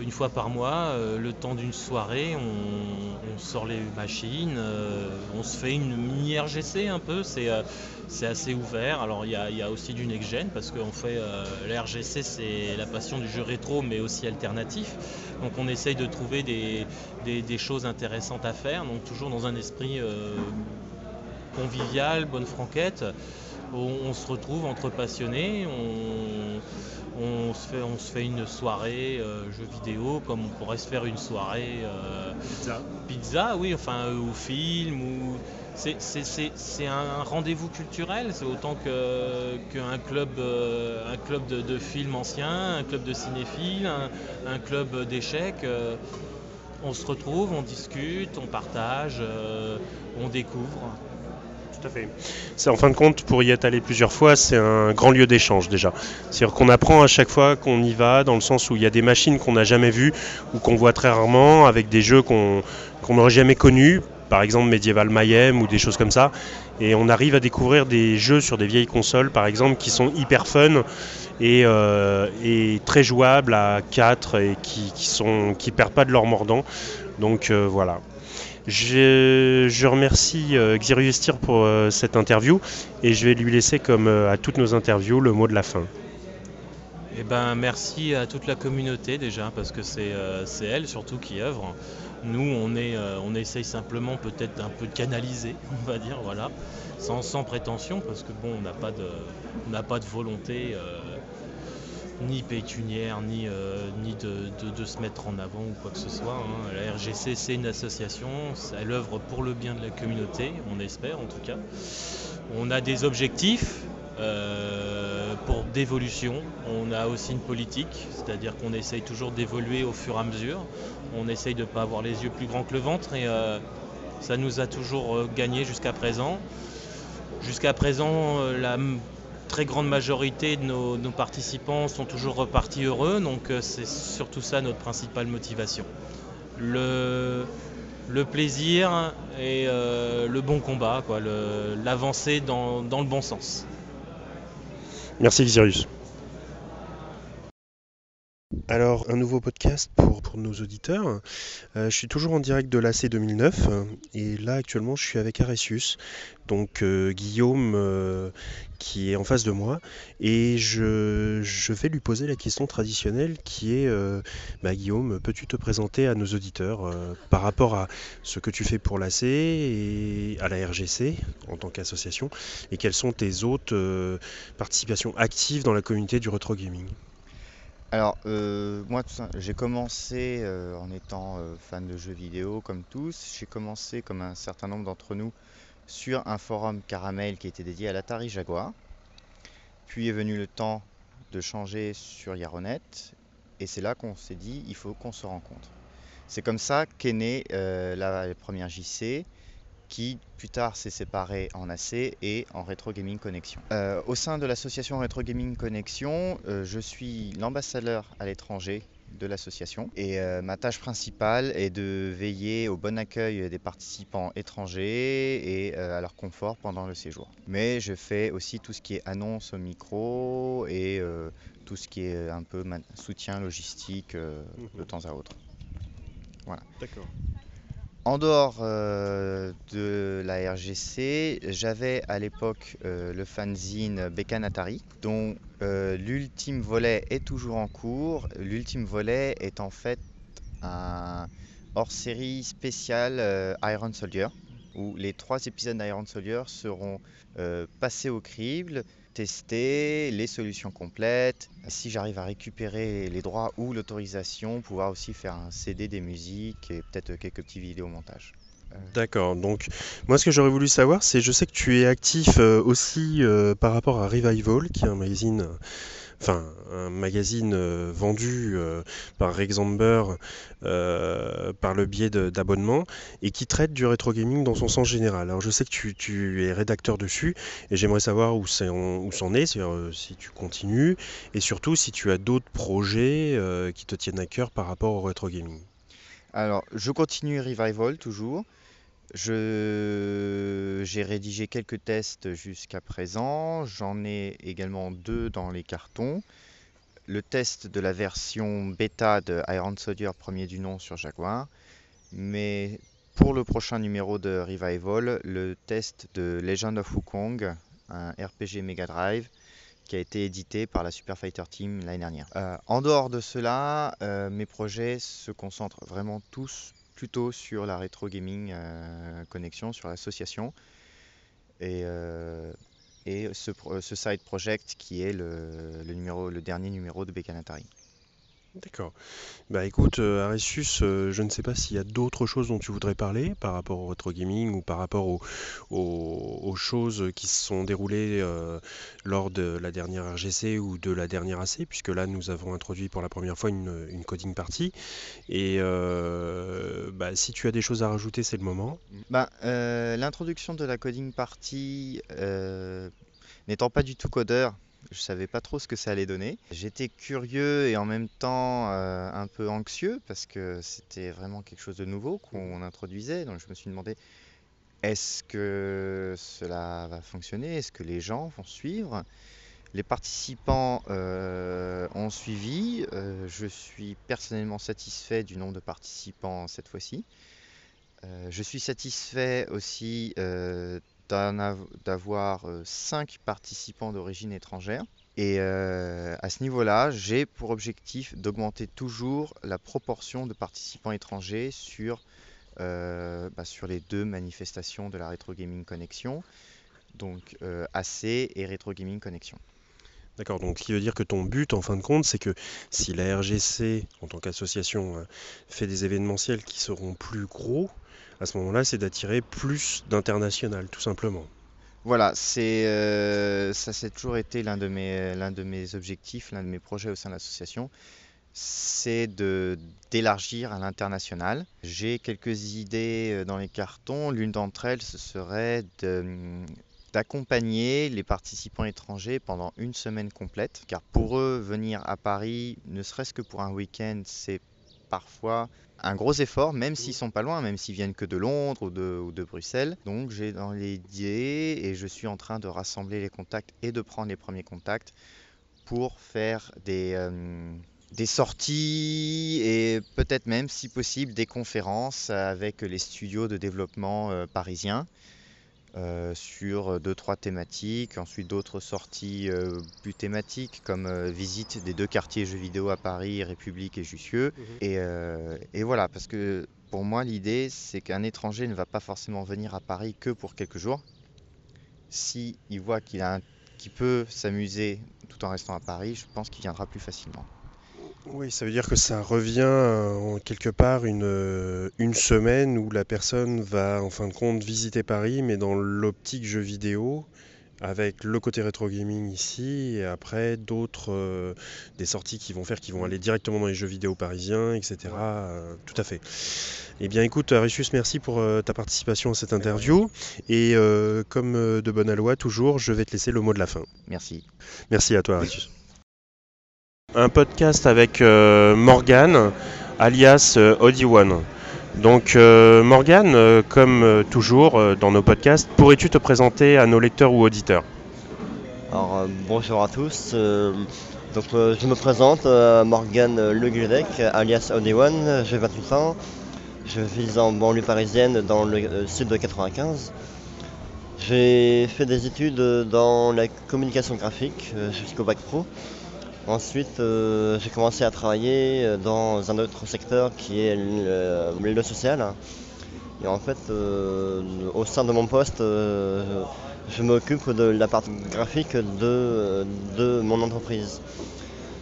une fois par mois, euh, le temps d'une soirée, on, sort les machines, euh, on se fait une mini RGC un peu, c'est euh, assez ouvert. Alors il y a, aussi du next-gen parce qu'on fait la RGC c'est la passion du jeu rétro mais aussi alternatif. Donc on essaye de trouver des, choses intéressantes à faire, donc toujours dans un esprit convivial, bonne franquette. On, se retrouve entre passionnés, on se fait, on se fait une soirée euh, jeux vidéo comme on pourrait se faire une soirée euh, pizza. pizza, oui, enfin, euh, ou film, ou c'est un rendez-vous culturel, c'est autant qu'un club, un club de, films anciens, un club de cinéphiles, un, club d'échecs. on se retrouve, on discute, on partage, on découvre en fin de compte, pour y être allé plusieurs fois, c'est un grand lieu d'échange déjà. C'est-à-dire qu'on apprend à chaque fois qu'on y va, dans le sens où il y a des machines qu'on n'a jamais vues ou qu'on voit très rarement, avec des jeux qu'on n'aurait jamais connus, par exemple Medieval Mayhem ou des choses comme ça. Et on arrive à découvrir des jeux sur des vieilles consoles, par exemple, qui sont hyper fun et, euh, très jouables à 4 et qui, qui sont qui perdent pas de leur mordant. Donc euh, voilà. Je, remercie euh, Estir pour euh, cette interview et je vais lui laisser, comme euh, à toutes nos interviews, le mot de la fin. Eh ben, merci à toute la communauté déjà, parce que c'est euh, elle surtout qui œuvre. Nous, on, est, on essaye simplement peut-être un peu de canaliser, on va dire, voilà, sans, prétention, parce que bon, on n'a pas, pas de volonté ni pécuniaire, ni, euh, ni de, se mettre en avant ou quoi que ce soit. Hein. La RGC, c'est une association, elle œuvre pour le bien de la communauté, on espère en tout cas. On a des objectifs euh, pour d'évolution. On a aussi une politique, c'est-à-dire qu'on essaye toujours d'évoluer au fur et à mesure. On essaye de ne pas avoir les yeux plus grands que le ventre et euh, ça nous a toujours gagné jusqu'à présent. Jusqu'à présent, la très grande majorité de nos, participants sont toujours repartis heureux, donc euh, c'est surtout ça notre principale motivation. Le, plaisir et euh, le bon combat, l'avancée dans, dans le bon sens. Merci Xirius. Alors, un nouveau podcast pour, nos auditeurs. Euh, je suis toujours en direct de l'AC 2009 euh, et là actuellement je suis avec Aresius, donc euh, Guillaume euh, qui est en face de moi et je, vais lui poser la question traditionnelle qui est bah, Guillaume, peux-tu te présenter à nos auditeurs par rapport à ce que tu fais pour l'AC et à la RGC en tant qu'association et quelles sont tes autres participations actives dans la communauté du retro gaming? Alors, euh, moi, j'ai commencé euh, en étant euh, fan de jeux vidéo comme tous. J'ai commencé, comme un certain nombre d'entre nous, sur un forum Caramel qui était dédié à l'Atari Jaguar. Puis est venu le temps de changer sur Yaronet. Et c'est là qu'on s'est dit, il faut qu'on se rencontre. C'est comme ça qu'est née la première JC, qui plus tard s'est séparée en AC et en Retro Gaming Connexion. Euh, au sein de l'association Retro Gaming Connexion, euh, je suis l'ambassadeur à l'étranger de l'association et euh, ma tâche principale est de veiller au bon accueil des participants étrangers et euh, à leur confort pendant le séjour. Mais je fais aussi tout ce qui est annonce au micro et euh, tout ce qui est un peu soutien logistique de temps à autre. D'accord. En dehors euh, de la RGC, j'avais à l'époque euh, le fanzine Bekan Atari, dont euh, l'ultime volet est toujours en cours. L'ultime volet est en fait un hors-série spécial Iron Soldier, où les trois épisodes d'Iron Soldier seront euh, passés au crible, testés, les solutions complètes. Si j'arrive à récupérer les droits ou l'autorisation, pouvoir aussi faire un CD des musiques et peut-être quelques petits vidéos montage. D'accord, donc moi ce que j'aurais voulu savoir, c'est je sais que tu es actif euh, aussi euh, par rapport à Revival, qui est un magazine, euh, enfin un magazine euh, vendu euh, par Rexamber euh, par le biais d'abonnements et qui traite du rétro gaming dans son sens général. Alors je sais que tu, tu es rédacteur dessus et j'aimerais savoir où c'est en- où c'en est, euh, si tu continues et surtout si tu as d'autres projets qui te tiennent à cœur par rapport au rétro gaming. Alors, je continue Revival toujours. Je... J'ai rédigé quelques tests jusqu'à présent. J'en ai également deux dans les cartons. Le test de la version bêta de Iron Soldier, premier du nom sur Jaguar. Mais pour le prochain numéro de Revival, le test de Legend of Wukong, un RPG Mega Drive qui a été édité par la Super Fighter Team l'année dernière. Euh, en dehors de cela, euh, mes projets se concentrent vraiment tous plutôt sur la rétro gaming euh, connexion, sur l'association et, euh, et ce, ce side project qui est le, le numéro, le dernier numéro de Bekan Atari. D'accord. Bah écoute, euh, Aresius, euh, je ne sais pas s'il y a d'autres choses dont tu voudrais parler par rapport au retro gaming ou par rapport au- au- aux choses qui se sont déroulées euh, lors de la dernière RGC ou de la dernière AC, puisque là nous avons introduit pour la première fois une, coding party. Et euh, bah, si tu as des choses à rajouter, c'est le moment. Ben, euh, L'introduction de la coding party, euh, n'étant pas du tout codeur, je savais pas trop ce que ça allait donner. J'étais curieux et en même temps euh, un peu anxieux parce que c'était vraiment quelque chose de nouveau qu'on introduisait. Donc je me suis demandé est-ce que cela va fonctionner? Est-ce que les gens vont suivre? Les participants euh, ont suivi. Euh, je suis personnellement satisfait du nombre de participants cette fois-ci. Je suis satisfait aussi d'avoir 5 participants d'origine étrangère. Et euh, à ce niveau-là, j'ai pour objectif d'augmenter toujours la proportion de participants étrangers sur, euh, bah, sur les deux manifestations de la Retro Gaming Connexion, donc euh, AC et Retro Gaming Connexion. D'accord, donc ce qui veut dire que ton but en fin de compte, c'est que si la RGC, en tant qu'association, euh, fait des événementiels qui seront plus gros, à ce moment-là, c'est d'attirer plus d'international, tout simplement. Voilà, c'est euh, ça c'est toujours été l'un de mes l'un de mes objectifs, l'un de mes projets au sein de l'association, c'est de d'élargir à l'international. J'ai quelques idées euh, dans les cartons. L'une d'entre elles, ce serait de, hum, d'accompagner les participants étrangers pendant une semaine complète, car pour eux, venir à Paris, ne serait-ce que pour un week-end, c'est parfois un gros effort, même s'ils sont pas loin, même s'ils viennent que de Londres ou de, ou de Bruxelles. Donc j'ai dans l'idée et je suis en train de rassembler les contacts et de prendre les premiers contacts pour faire des, euh, des sorties et peut-être même, si possible, des conférences avec les studios de développement euh, parisiens euh, sur deux, trois thématiques. Ensuite, d'autres sorties euh, plus thématiques comme visite des deux quartiers jeux vidéo à Paris, République et Jussieu. Mhm. Et, et voilà, parce que pour moi, l'idée, c'est qu'un étranger ne va pas forcément venir à Paris que pour quelques jours. Si il voit qu'il a un- qu'il peut s'amuser tout en restant à Paris, je pense qu'il viendra plus facilement. Oui, ça veut dire que ça revient euh, en quelque part une, euh, une semaine où la personne va en fin de compte visiter Paris, mais dans l'optique jeu vidéo, avec le côté rétro gaming ici, et après d'autres, euh, des sorties qui vont faire, qui vont aller directement dans les jeux vidéo parisiens, etc. Euh, tout à fait. Eh bien écoute, Aricius, merci pour euh, ta participation à cette interview. Et comme de bonne loi, toujours, je vais te laisser le mot de la fin. Merci. Merci à toi, Aricius. Un podcast avec euh, Morgane, alias euh, Odi1. Donc euh, Morgane, euh, comme toujours dans nos podcasts, pourrais-tu te présenter à nos lecteurs ou auditeurs? Alors bonjour à tous. donc je me présente, Morgane Le alias Odewan, j'ai 28 ans. Je vis en banlieue parisienne dans le sud de 95. J'ai fait des études dans la communication graphique jusqu'au bac pro. Ensuite, euh, j'ai commencé à travailler euh, dans un autre secteur qui est le, le social. Et en fait, euh, au sein de mon poste, euh, je m'occupe de la partie graphique de, de mon entreprise.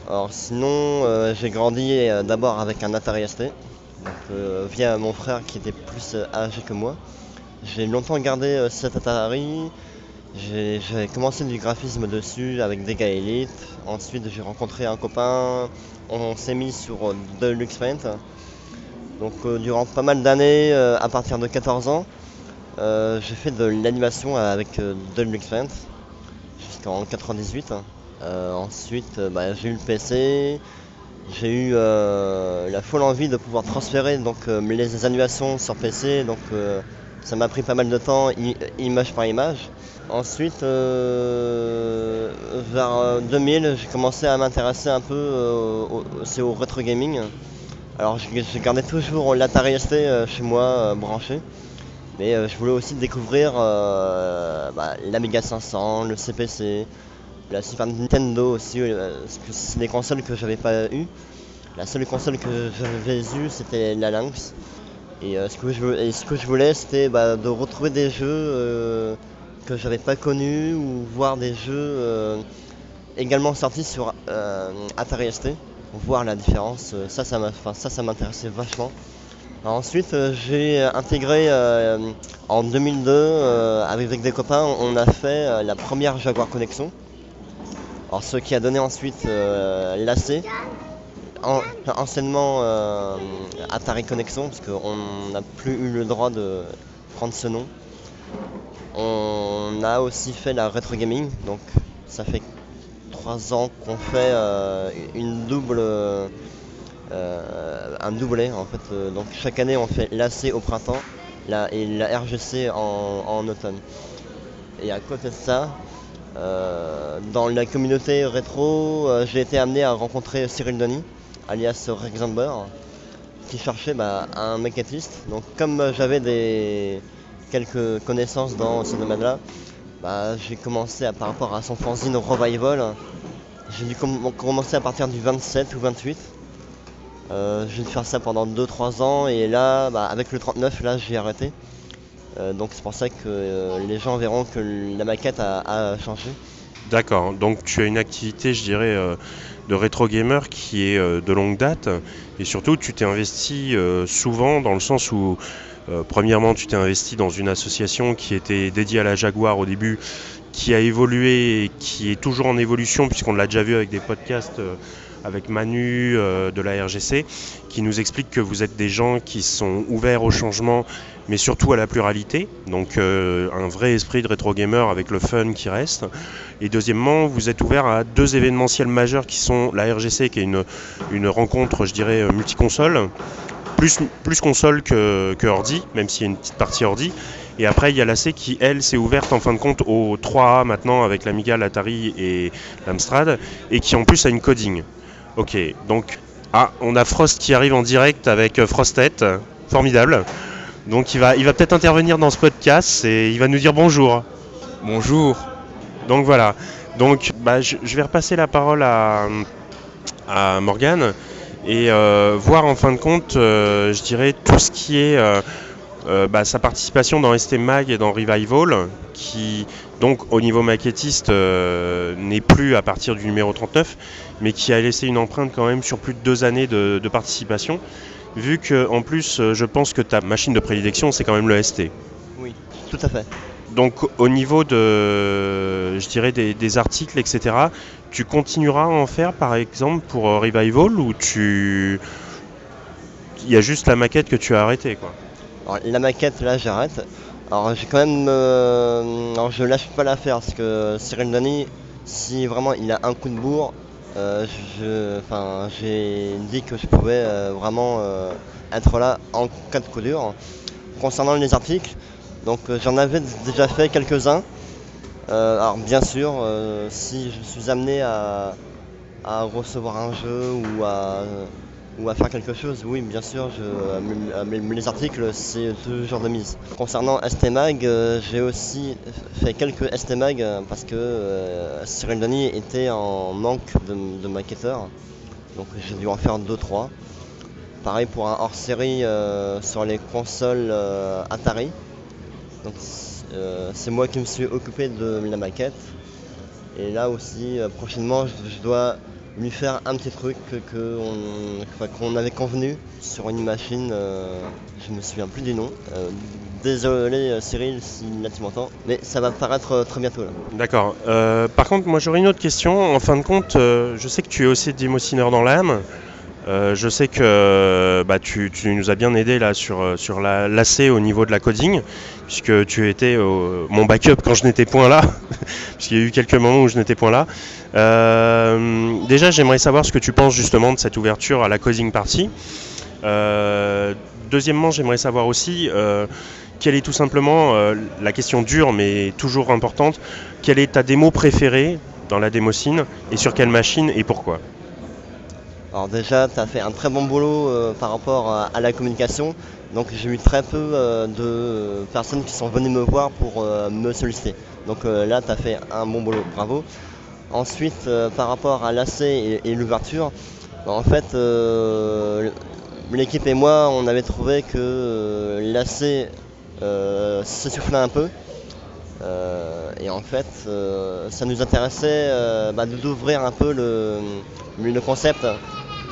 Alors sinon, euh, j'ai grandi euh, d'abord avec un Atari ST, donc, euh, via mon frère qui était plus euh, âgé que moi. J'ai longtemps gardé euh, cet Atari. J'ai commencé du graphisme dessus avec Dega Elite. Ensuite, j'ai rencontré un copain. On s'est mis sur euh, Deluxe Paint. Donc, euh, durant pas mal d'années, euh, à partir de 14 ans, j'ai fait de l'animation avec Deluxe Paint jusqu'en 98. Euh, ensuite, bah, j'ai eu le PC. J'ai eu la folle envie de pouvoir transférer donc, les animations sur PC. Donc, ça m'a pris pas mal de temps, image par image. Ensuite, euh, vers euh, 2000, j'ai commencé à m'intéresser un peu euh, au, au rétro gaming. Alors, j'ai gardé toujours l'Atari ST euh, chez moi euh, branché. Mais euh, je voulais aussi découvrir euh, bah, l'Amiga 500, le CPC, la Super Nintendo aussi, euh, parce que c'est des consoles que j'avais pas eu. La seule console que j'avais eue, c'était la Lynx. Et, euh, ce, que je, et ce que je voulais, c'était bah, de retrouver des jeux euh, que j'avais pas connus ou voir des jeux euh, également sortis sur euh, Atari ST, voir la différence. Ça, ça m'intéressait vachement. Ensuite, j'ai intégré en 2002 euh, avec des copains, on a fait la première Jaguar Connexion. Ce qui a donné ensuite l'AC, en- anciennement euh, Atari Connexion, parce qu'on n'a plus eu le droit de prendre ce nom. On a aussi fait la Retro Gaming, donc ça fait trois ans qu'on fait euh, une double, euh, un doublé en fait. Donc chaque année on fait l'AC au printemps et la RGC en, automne. Et à côté de ça, dans la communauté rétro, j'ai été amené à rencontrer Cyril Denis, alias Rexamber, qui cherchait bah, un maquettiste. Donc comme euh, j'avais des quelques connaissances dans ce domaine-là, bah, j'ai commencé à, par rapport à son fanzine Revival, j'ai dû com- commencer à partir du 27 ou 28. Euh, j'ai dû faire ça pendant 2-3 ans et là, bah, avec le 39, là j'ai arrêté. Euh, donc c'est pour ça que les gens verront que la maquette a, changé. D'accord, donc tu as une activité, je dirais, de rétro gamer qui est euh, de longue date. Et surtout tu t'es investi euh, souvent dans le sens où, euh, premièrement, tu t'es investi dans une association qui était dédiée à la Jaguar au début, qui a évolué et qui est toujours en évolution puisqu'on l'a déjà vu avec des podcasts avec Manu de la RGC qui nous explique que vous êtes des gens qui sont ouverts au changement mais surtout à la pluralité, donc euh, un vrai esprit de rétro gamer avec le fun qui reste. Et deuxièmement, vous êtes ouvert à deux événementiels majeurs qui sont la RGC, qui est une, rencontre, je dirais, euh, multiconsole, plus, plus console que, ordi, même s'il y a une petite partie ordi. Et après, il y a l'AC qui, elle, s'est ouverte en fin de compte au 3A maintenant avec l'Amiga, l'Atari et l'Amstrad, et qui en plus a une coding. Ok, donc ah, on a Frost qui arrive en direct avec euh, Frostet, formidable. Donc il va, il va peut-être intervenir dans ce podcast et il va nous dire bonjour. Bonjour. Donc voilà. Donc bah, je, je vais repasser la parole à, à Morgane et euh, voir en fin de compte, euh, je dirais, tout ce qui est euh, bah, sa participation dans ST Mag et dans Revival, qui donc au niveau maquettiste n'est plus à partir du numéro 39, mais qui a laissé une empreinte quand même sur plus de deux années de, de participation, vu que en plus euh, je pense que ta machine de prédilection c'est quand même le ST. Oui, tout à fait. Donc au niveau de, je dirais, des, des articles, etc., tu continueras à en faire par exemple pour euh, Revival ou tu... Il y a juste la maquette que tu as arrêtée quoi? Alors, la maquette, là, j'arrête. Alors, j'ai quand même. euh, alors, je lâche pas l'affaire parce que Cyril Denis, si vraiment il a un coup de bourre, j'ai dit que je pouvais euh, vraiment euh, être là en cas de coup dur. Concernant les articles, donc euh, j'en avais déjà fait quelques-uns. Euh, alors, bien sûr, euh, si je suis amené à, à recevoir un jeu ou à ou à faire quelque chose, oui, bien sûr, je, euh, les articles, c'est toujours de mise. Concernant STMag, euh, j'ai aussi fait quelques STMag euh, parce que euh, Cyril Denis était en manque de, de maquetteurs, donc j'ai dû en faire 2-3. Pareil pour un hors-série euh, sur les consoles euh, Atari. Donc euh, c'est moi qui me suis occupé de la maquette. Et là aussi, euh, prochainement, je dois lui faire un petit truc que, que qu'on avait convenu sur une machine, euh, je me souviens plus du nom. Euh, désolé euh, Cyril si là tu m'entends, mais ça va paraître euh, très bientôt là. D'accord. Euh, par contre, moi j'aurais une autre question. En fin de compte, je sais que tu es aussi démocineur dans l'âme. Euh, je sais que euh, bah, tu, nous as bien aidé là sur, euh, sur la l'AC au niveau de la coding, puisque tu étais mon backup quand je n'étais point là, puisqu'il y a eu quelques moments où je n'étais point là. Déjà, j'aimerais savoir ce que tu penses justement de cette ouverture à la coding party. Deuxièmement, j'aimerais savoir aussi quelle est tout simplement la question dure mais toujours importante. Quelle est ta démo préférée dans la démocine et sur quelle machine et pourquoi? Alors déjà, tu as fait un très bon boulot euh, par rapport à, la communication. Donc j'ai eu très peu euh, de personnes qui sont venues me voir pour euh, me solliciter. Donc là, tu as fait un bon boulot, bravo. Ensuite, par rapport à l'AC et, l'ouverture, bah, en fait, l'équipe et moi, on avait trouvé que l'AC euh, s'essoufflait un peu. Et en fait, ça nous intéressait bah, d'ouvrir un peu le concept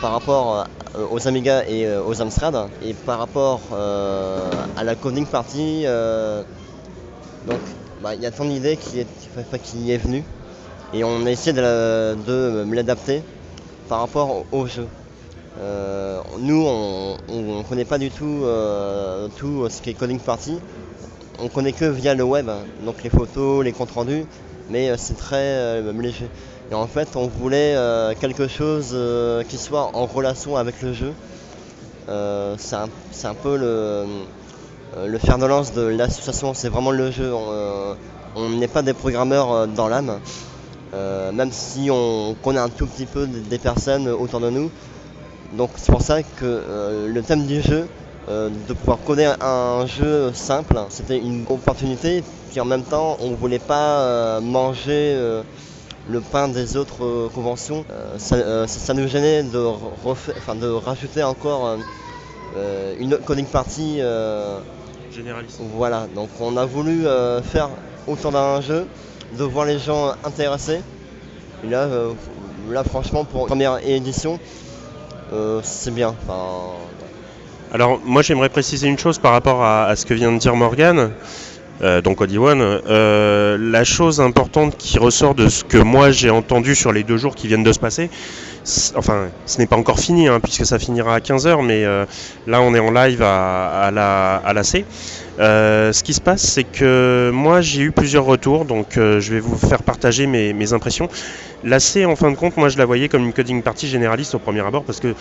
par rapport euh, aux Amiga et euh, aux Amstrad. Et par rapport euh, à la coding party, donc bah, il y a ton idée qui est, qui est venue. Et on a essayé de, l'adapter par rapport au, jeu. Nous, on ne connaît pas du tout tout ce qui est coding party. On connaît que via le web, donc les photos, les comptes rendus, mais c'est très léger. Et en fait, on voulait euh, quelque chose euh, qui soit en relation avec le jeu. Euh, c'est un, peu le, le fer de lance de l'association, c'est vraiment le jeu. On n'est pas des programmeurs dans l'âme, même si on connaît un tout petit peu des personnes autour de nous. Donc c'est pour ça que le thème du jeu, de pouvoir coder un jeu simple, c'était une opportunité. Puis en même temps, on voulait pas manger le pain des autres euh, conventions. Euh, ça, euh, ça- ça nous gênait de, refa- enfin, de rajouter encore une coding party. Généraliste. voilà, donc on a voulu faire autour d'un jeu, de voir les gens intéressés. Et là, là franchement, pour une première édition, c'est bien. Enfin, Alors moi j'aimerais préciser une chose par rapport à, à ce que vient de dire Morgan. Euh, donc Odiwan, euh, la chose importante qui ressort de ce que moi j'ai entendu sur les deux jours qui viennent de se passer, enfin ce n'est pas encore fini hein, puisque ça finira à 15h, mais euh, là on est en live à, la, C. Ce qui se passe c'est que moi j'ai eu plusieurs retours, donc je vais vous faire partager mes impressions. La C, en fin de compte, moi je la voyais comme une coding party généraliste au premier abord parce que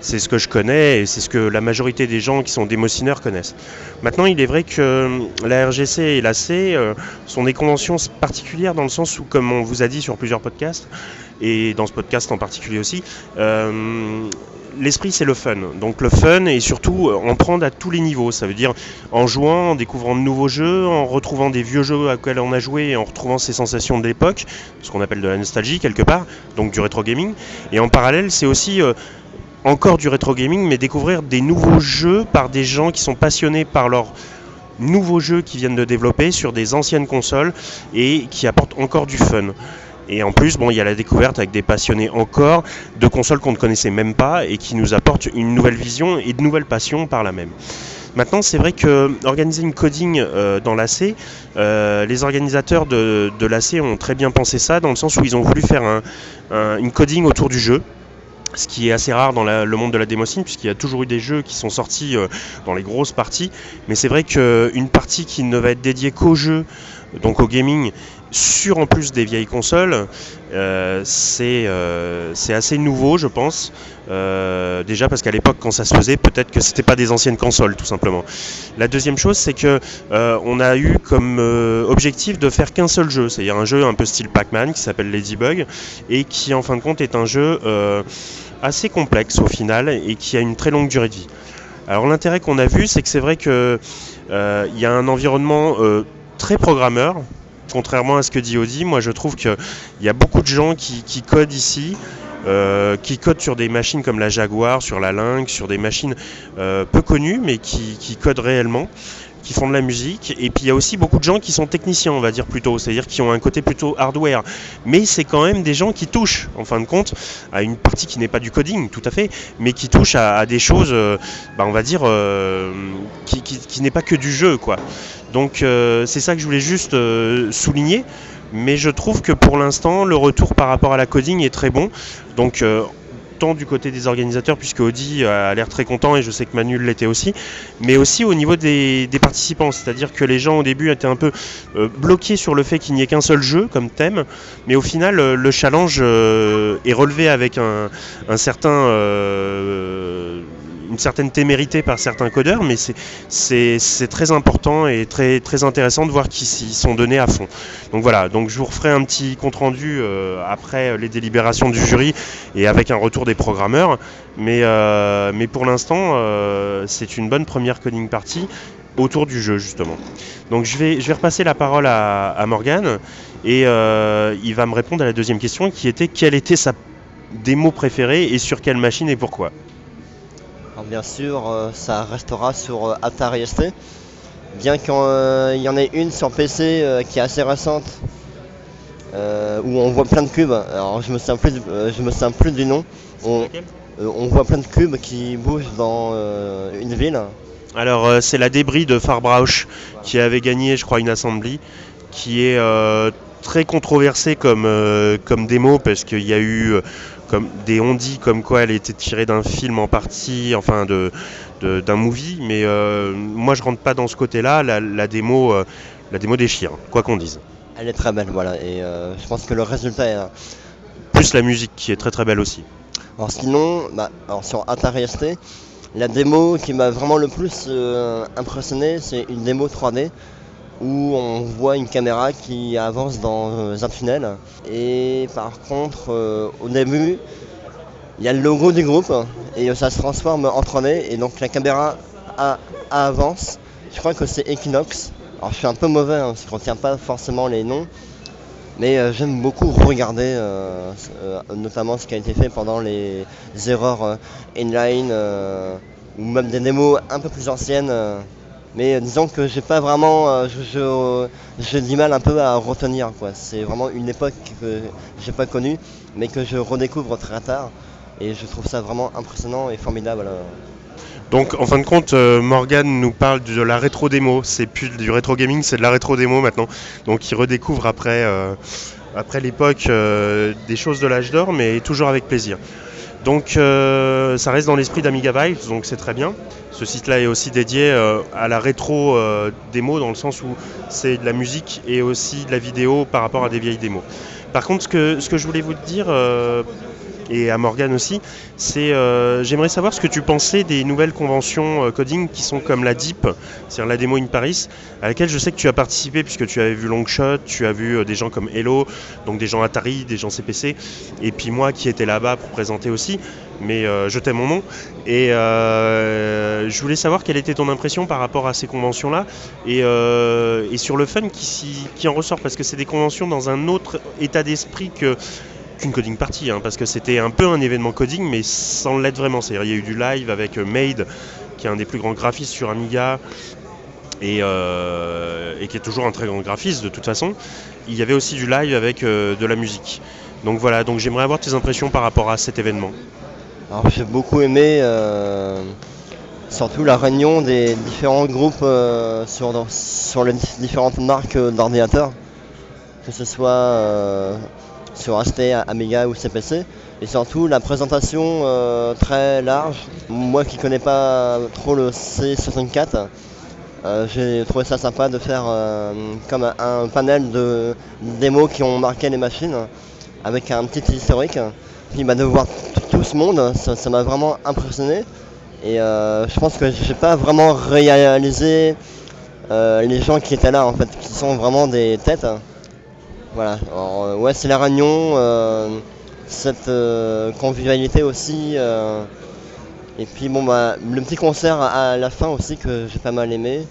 c'est ce que je connais et c'est ce que la majorité des gens qui sont démocineurs connaissent. Maintenant, il est vrai que la RGC et la C euh, sont des conventions particulières dans le sens où, comme on vous a dit sur plusieurs podcasts, et dans ce podcast en particulier aussi, euh, l'esprit c'est le fun. Donc le fun et surtout euh, en prendre à tous les niveaux. Ça veut dire en jouant, en découvrant de nouveaux jeux, en retrouvant des vieux jeux à on a joué et en retrouvant ses sensations de l'époque, ce qu'on appelle de la nostalgie quelque part, donc du rétro gaming. Et en parallèle, c'est aussi euh, encore du rétro gaming, mais découvrir des nouveaux jeux par des gens qui sont passionnés par leurs nouveaux jeux qui viennent de développer sur des anciennes consoles et qui apportent encore du fun. Et en plus, bon, il y a la découverte avec des passionnés encore de consoles qu'on ne connaissait même pas et qui nous apportent une nouvelle vision et de nouvelles passions par la même. Maintenant, c'est vrai que organiser une coding euh, dans l'AC, euh, les organisateurs de, l'AC ont très bien pensé ça dans le sens où ils ont voulu faire un, un, une coding autour du jeu ce qui est assez rare dans le monde de la démocine, puisqu'il y a toujours eu des jeux qui sont sortis euh, dans les grosses parties. Mais c'est vrai qu'une partie qui ne va être dédiée qu'au jeu, donc au gaming, sur en plus des vieilles consoles, euh, c'est euh, assez nouveau, je pense. Euh, déjà parce qu'à l'époque, quand ça se faisait, peut-être que c'était pas des anciennes consoles, tout simplement. La deuxième chose, c'est que on a eu comme objectif de faire qu'un seul jeu, c'est-à-dire un jeu un peu style Pac-Man qui s'appelle Ladybug et qui, en fin de compte, est un jeu assez complexe au final et qui a une très longue durée de vie. Alors l'intérêt qu'on a vu, c'est que c'est vrai que il y a un environnement très programmeur, contrairement à ce que dit Audi, moi je trouve qu'il y a beaucoup de gens qui, codent ici, euh, qui codent sur des machines comme la Jaguar, sur la Lynx, sur des machines euh, peu connues, mais qui, codent réellement, qui font de la musique. Et puis il y a aussi beaucoup de gens qui sont techniciens, on va dire plutôt, c'est-à-dire qui ont un côté plutôt hardware. Mais c'est quand même des gens qui touchent, en fin de compte, à une partie qui n'est pas du coding, tout à fait, mais qui touchent à, des choses, euh, bah, on va dire, qui, qui, qui n'est pas que du jeu, quoi. Donc euh, c'est ça que je voulais juste euh, souligner. Mais je trouve que pour l'instant, le retour par rapport à la coding est très bon. Donc euh, tant du côté des organisateurs, puisque Audi a l'air très content et je sais que Manu l'était aussi, mais aussi au niveau des, participants. C'est-à-dire que les gens au début étaient un peu bloqués sur le fait qu'il n'y ait qu'un seul jeu comme thème, mais au final, le challenge est relevé avec un certain. Une certaine témérité par certains codeurs, mais c'est très important et très, intéressant de voir qu'ils s'y sont donnés à fond. Donc voilà, donc je vous referai un petit compte rendu euh, après les délibérations du jury et avec un retour des programmeurs. Mais, euh, pour l'instant, euh, c'est une bonne première coding party autour du jeu justement. Donc je vais, je repasser la parole à, à Morgane et il va me répondre à la deuxième question qui était quelle était sa démo préférée et sur quelle machine et pourquoi. Bien sûr, euh, ça restera sur euh, Atari ST. Bien qu'il euh, y en ait une sur PC euh, qui est assez récente, euh, où on voit plein de cubes. Alors je me souviens plus, du- euh, je me souviens plus du nom. On, euh, on voit plein de cubes qui bougent dans euh, une ville. Alors euh, c'est la débris de Farbrauch qui avait gagné je crois une assembly qui est euh, très controversée comme, euh, comme démo parce qu'il y a eu euh, comme des on-dit comme quoi elle était tirée d'un film en partie, enfin de de- d'un movie, mais euh, moi je rentre pas dans ce côté-là. La, la démo, euh, la démo déchire, quoi qu'on dise. Elle est très belle, voilà. Et euh, je pense que le résultat est. Plus la musique qui est très très belle aussi. Alors sinon, bah, alors sur Atari ST, la démo qui m'a vraiment le plus euh, impressionné, c'est une démo 3D où on voit une caméra qui avance dans euh, un tunnel. Et par contre, euh, au début, il y a le logo du groupe et ça se transforme en 3D et donc la caméra avance. Je crois que c'est Equinox. Alors je suis un peu mauvais hein, parce qu'on ne retient pas forcément les noms. Mais euh, j'aime beaucoup regarder notamment ce qui a été fait pendant les, erreurs inline ou même des démos un peu plus anciennes. Euh. mais euh, disons que j'ai pas vraiment, euh, je- j'ai du mal un peu à retenir quoi. C'est vraiment une époque que j'ai pas connue, mais que je redécouvre très tard. Et je trouve ça vraiment impressionnant et formidable. euh. Donc en fin de compte, euh, Morgan nous parle de la rétro démo. C'est plus du rétro gaming, c'est de la rétro démo maintenant. Donc il redécouvre après, euh, après l'époque euh, des choses de l'âge d'or, mais toujours avec plaisir. Donc euh, ça reste dans l'esprit d'Amiga Vibes, donc c'est très bien. Ce site-là est aussi dédié euh, à la rétro euh, démo dans le sens où c'est de la musique et aussi de la vidéo par rapport à des vieilles démos. Par contre, ce que, ce que je voulais vous dire, euh, et à Morgan aussi, c'est euh, j'aimerais savoir ce que tu pensais des nouvelles conventions euh, coding qui sont comme la DIP, c'est-à-dire la démo in Paris, à laquelle je sais que tu as participé puisque tu avais vu Longshot, tu as vu euh, des gens comme Hello, donc des gens Atari, des gens CPC, et puis moi qui étais là-bas pour présenter aussi, mais je t'ai mon nom. Et je voulais savoir quelle était ton impression par rapport à ces conventions-là et, sur le fun qui, qui en ressort, parce que c'est des conventions dans un autre état d'esprit que qu'une coding party, hein, parce que c'était un peu un événement coding, mais sans l'être vraiment. C'est-à-dire, il y a eu du live avec euh, Made, qui est un des plus grands graphistes sur Amiga, et, euh, et qui est toujours un très grand graphiste de toute façon. Il y avait aussi du live avec euh, de la musique. Donc voilà, donc j'aimerais avoir tes impressions par rapport à cet événement. Alors j'ai beaucoup aimé surtout la réunion des différents groupes sur, les différentes marques d'ordinateurs, que ce soit sur HT, Amiga ou CPC, et surtout la présentation euh, très large. Moi qui connais pas trop le C64, euh, j'ai trouvé ça sympa de faire euh, comme un, panel de démos qui ont marqué les machines, avec un petit historique. Puis bah, de voir tout ce monde, ça m'a vraiment impressionné. Et je pense que j'ai pas vraiment réalisé les gens qui étaient là en fait, qui sont vraiment des têtes. Voilà. Euh, ouais, c'est la réunion, euh, cette euh, convivialité aussi. et puis bon bah le petit concert à, la fin aussi que j'ai pas mal aimé.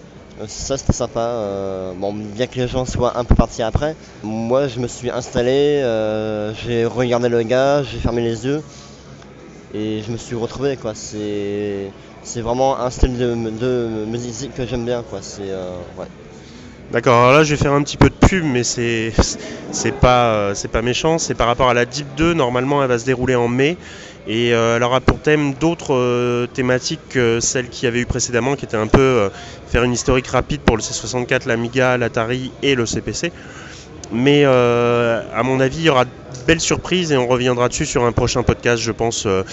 Ça c'était sympa. bon bien que les gens soient un peu partis après. Moi je me suis installé, j'ai regardé le gars, j'ai fermé les yeux et je me suis retrouvé quoi. C'est c'est vraiment un style de, musique que j'aime bien quoi. C'est ouais. D'accord, alors là je vais faire un petit peu de pub, mais c'est pas, euh, pas méchant. C'est par rapport à la Deep 2, normalement elle va se dérouler en mai. Et euh, elle aura pour thème d'autres euh, thématiques que celles qu'il y avait eu précédemment, qui étaient un peu faire une historique rapide pour le C64, l'Amiga, l'Atari et le CPC. Mais euh, à mon avis, il y aura de belles surprises et on reviendra dessus sur un prochain podcast, je pense, euh,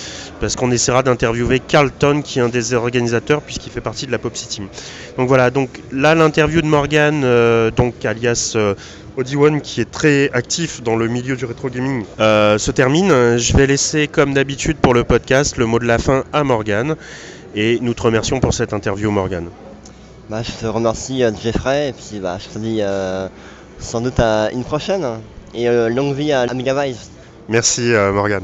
parce qu'on essaiera d'interviewer Carlton, qui est un des organisateurs, puisqu'il fait partie de la Popsy Team. Donc voilà, donc là l'interview de Morgan, euh, donc alias Odi1, qui est très actif dans le milieu du rétro gaming, se termine. Je vais laisser, comme d'habitude pour le podcast, le mot de la fin à Morgan. Et nous te remercions pour cette interview, Morgan. Bah, je te remercie Jeffrey et puis bah, je te dis sans doute à une prochaine et euh, longue vie à Vive. Merci, euh, Morgan.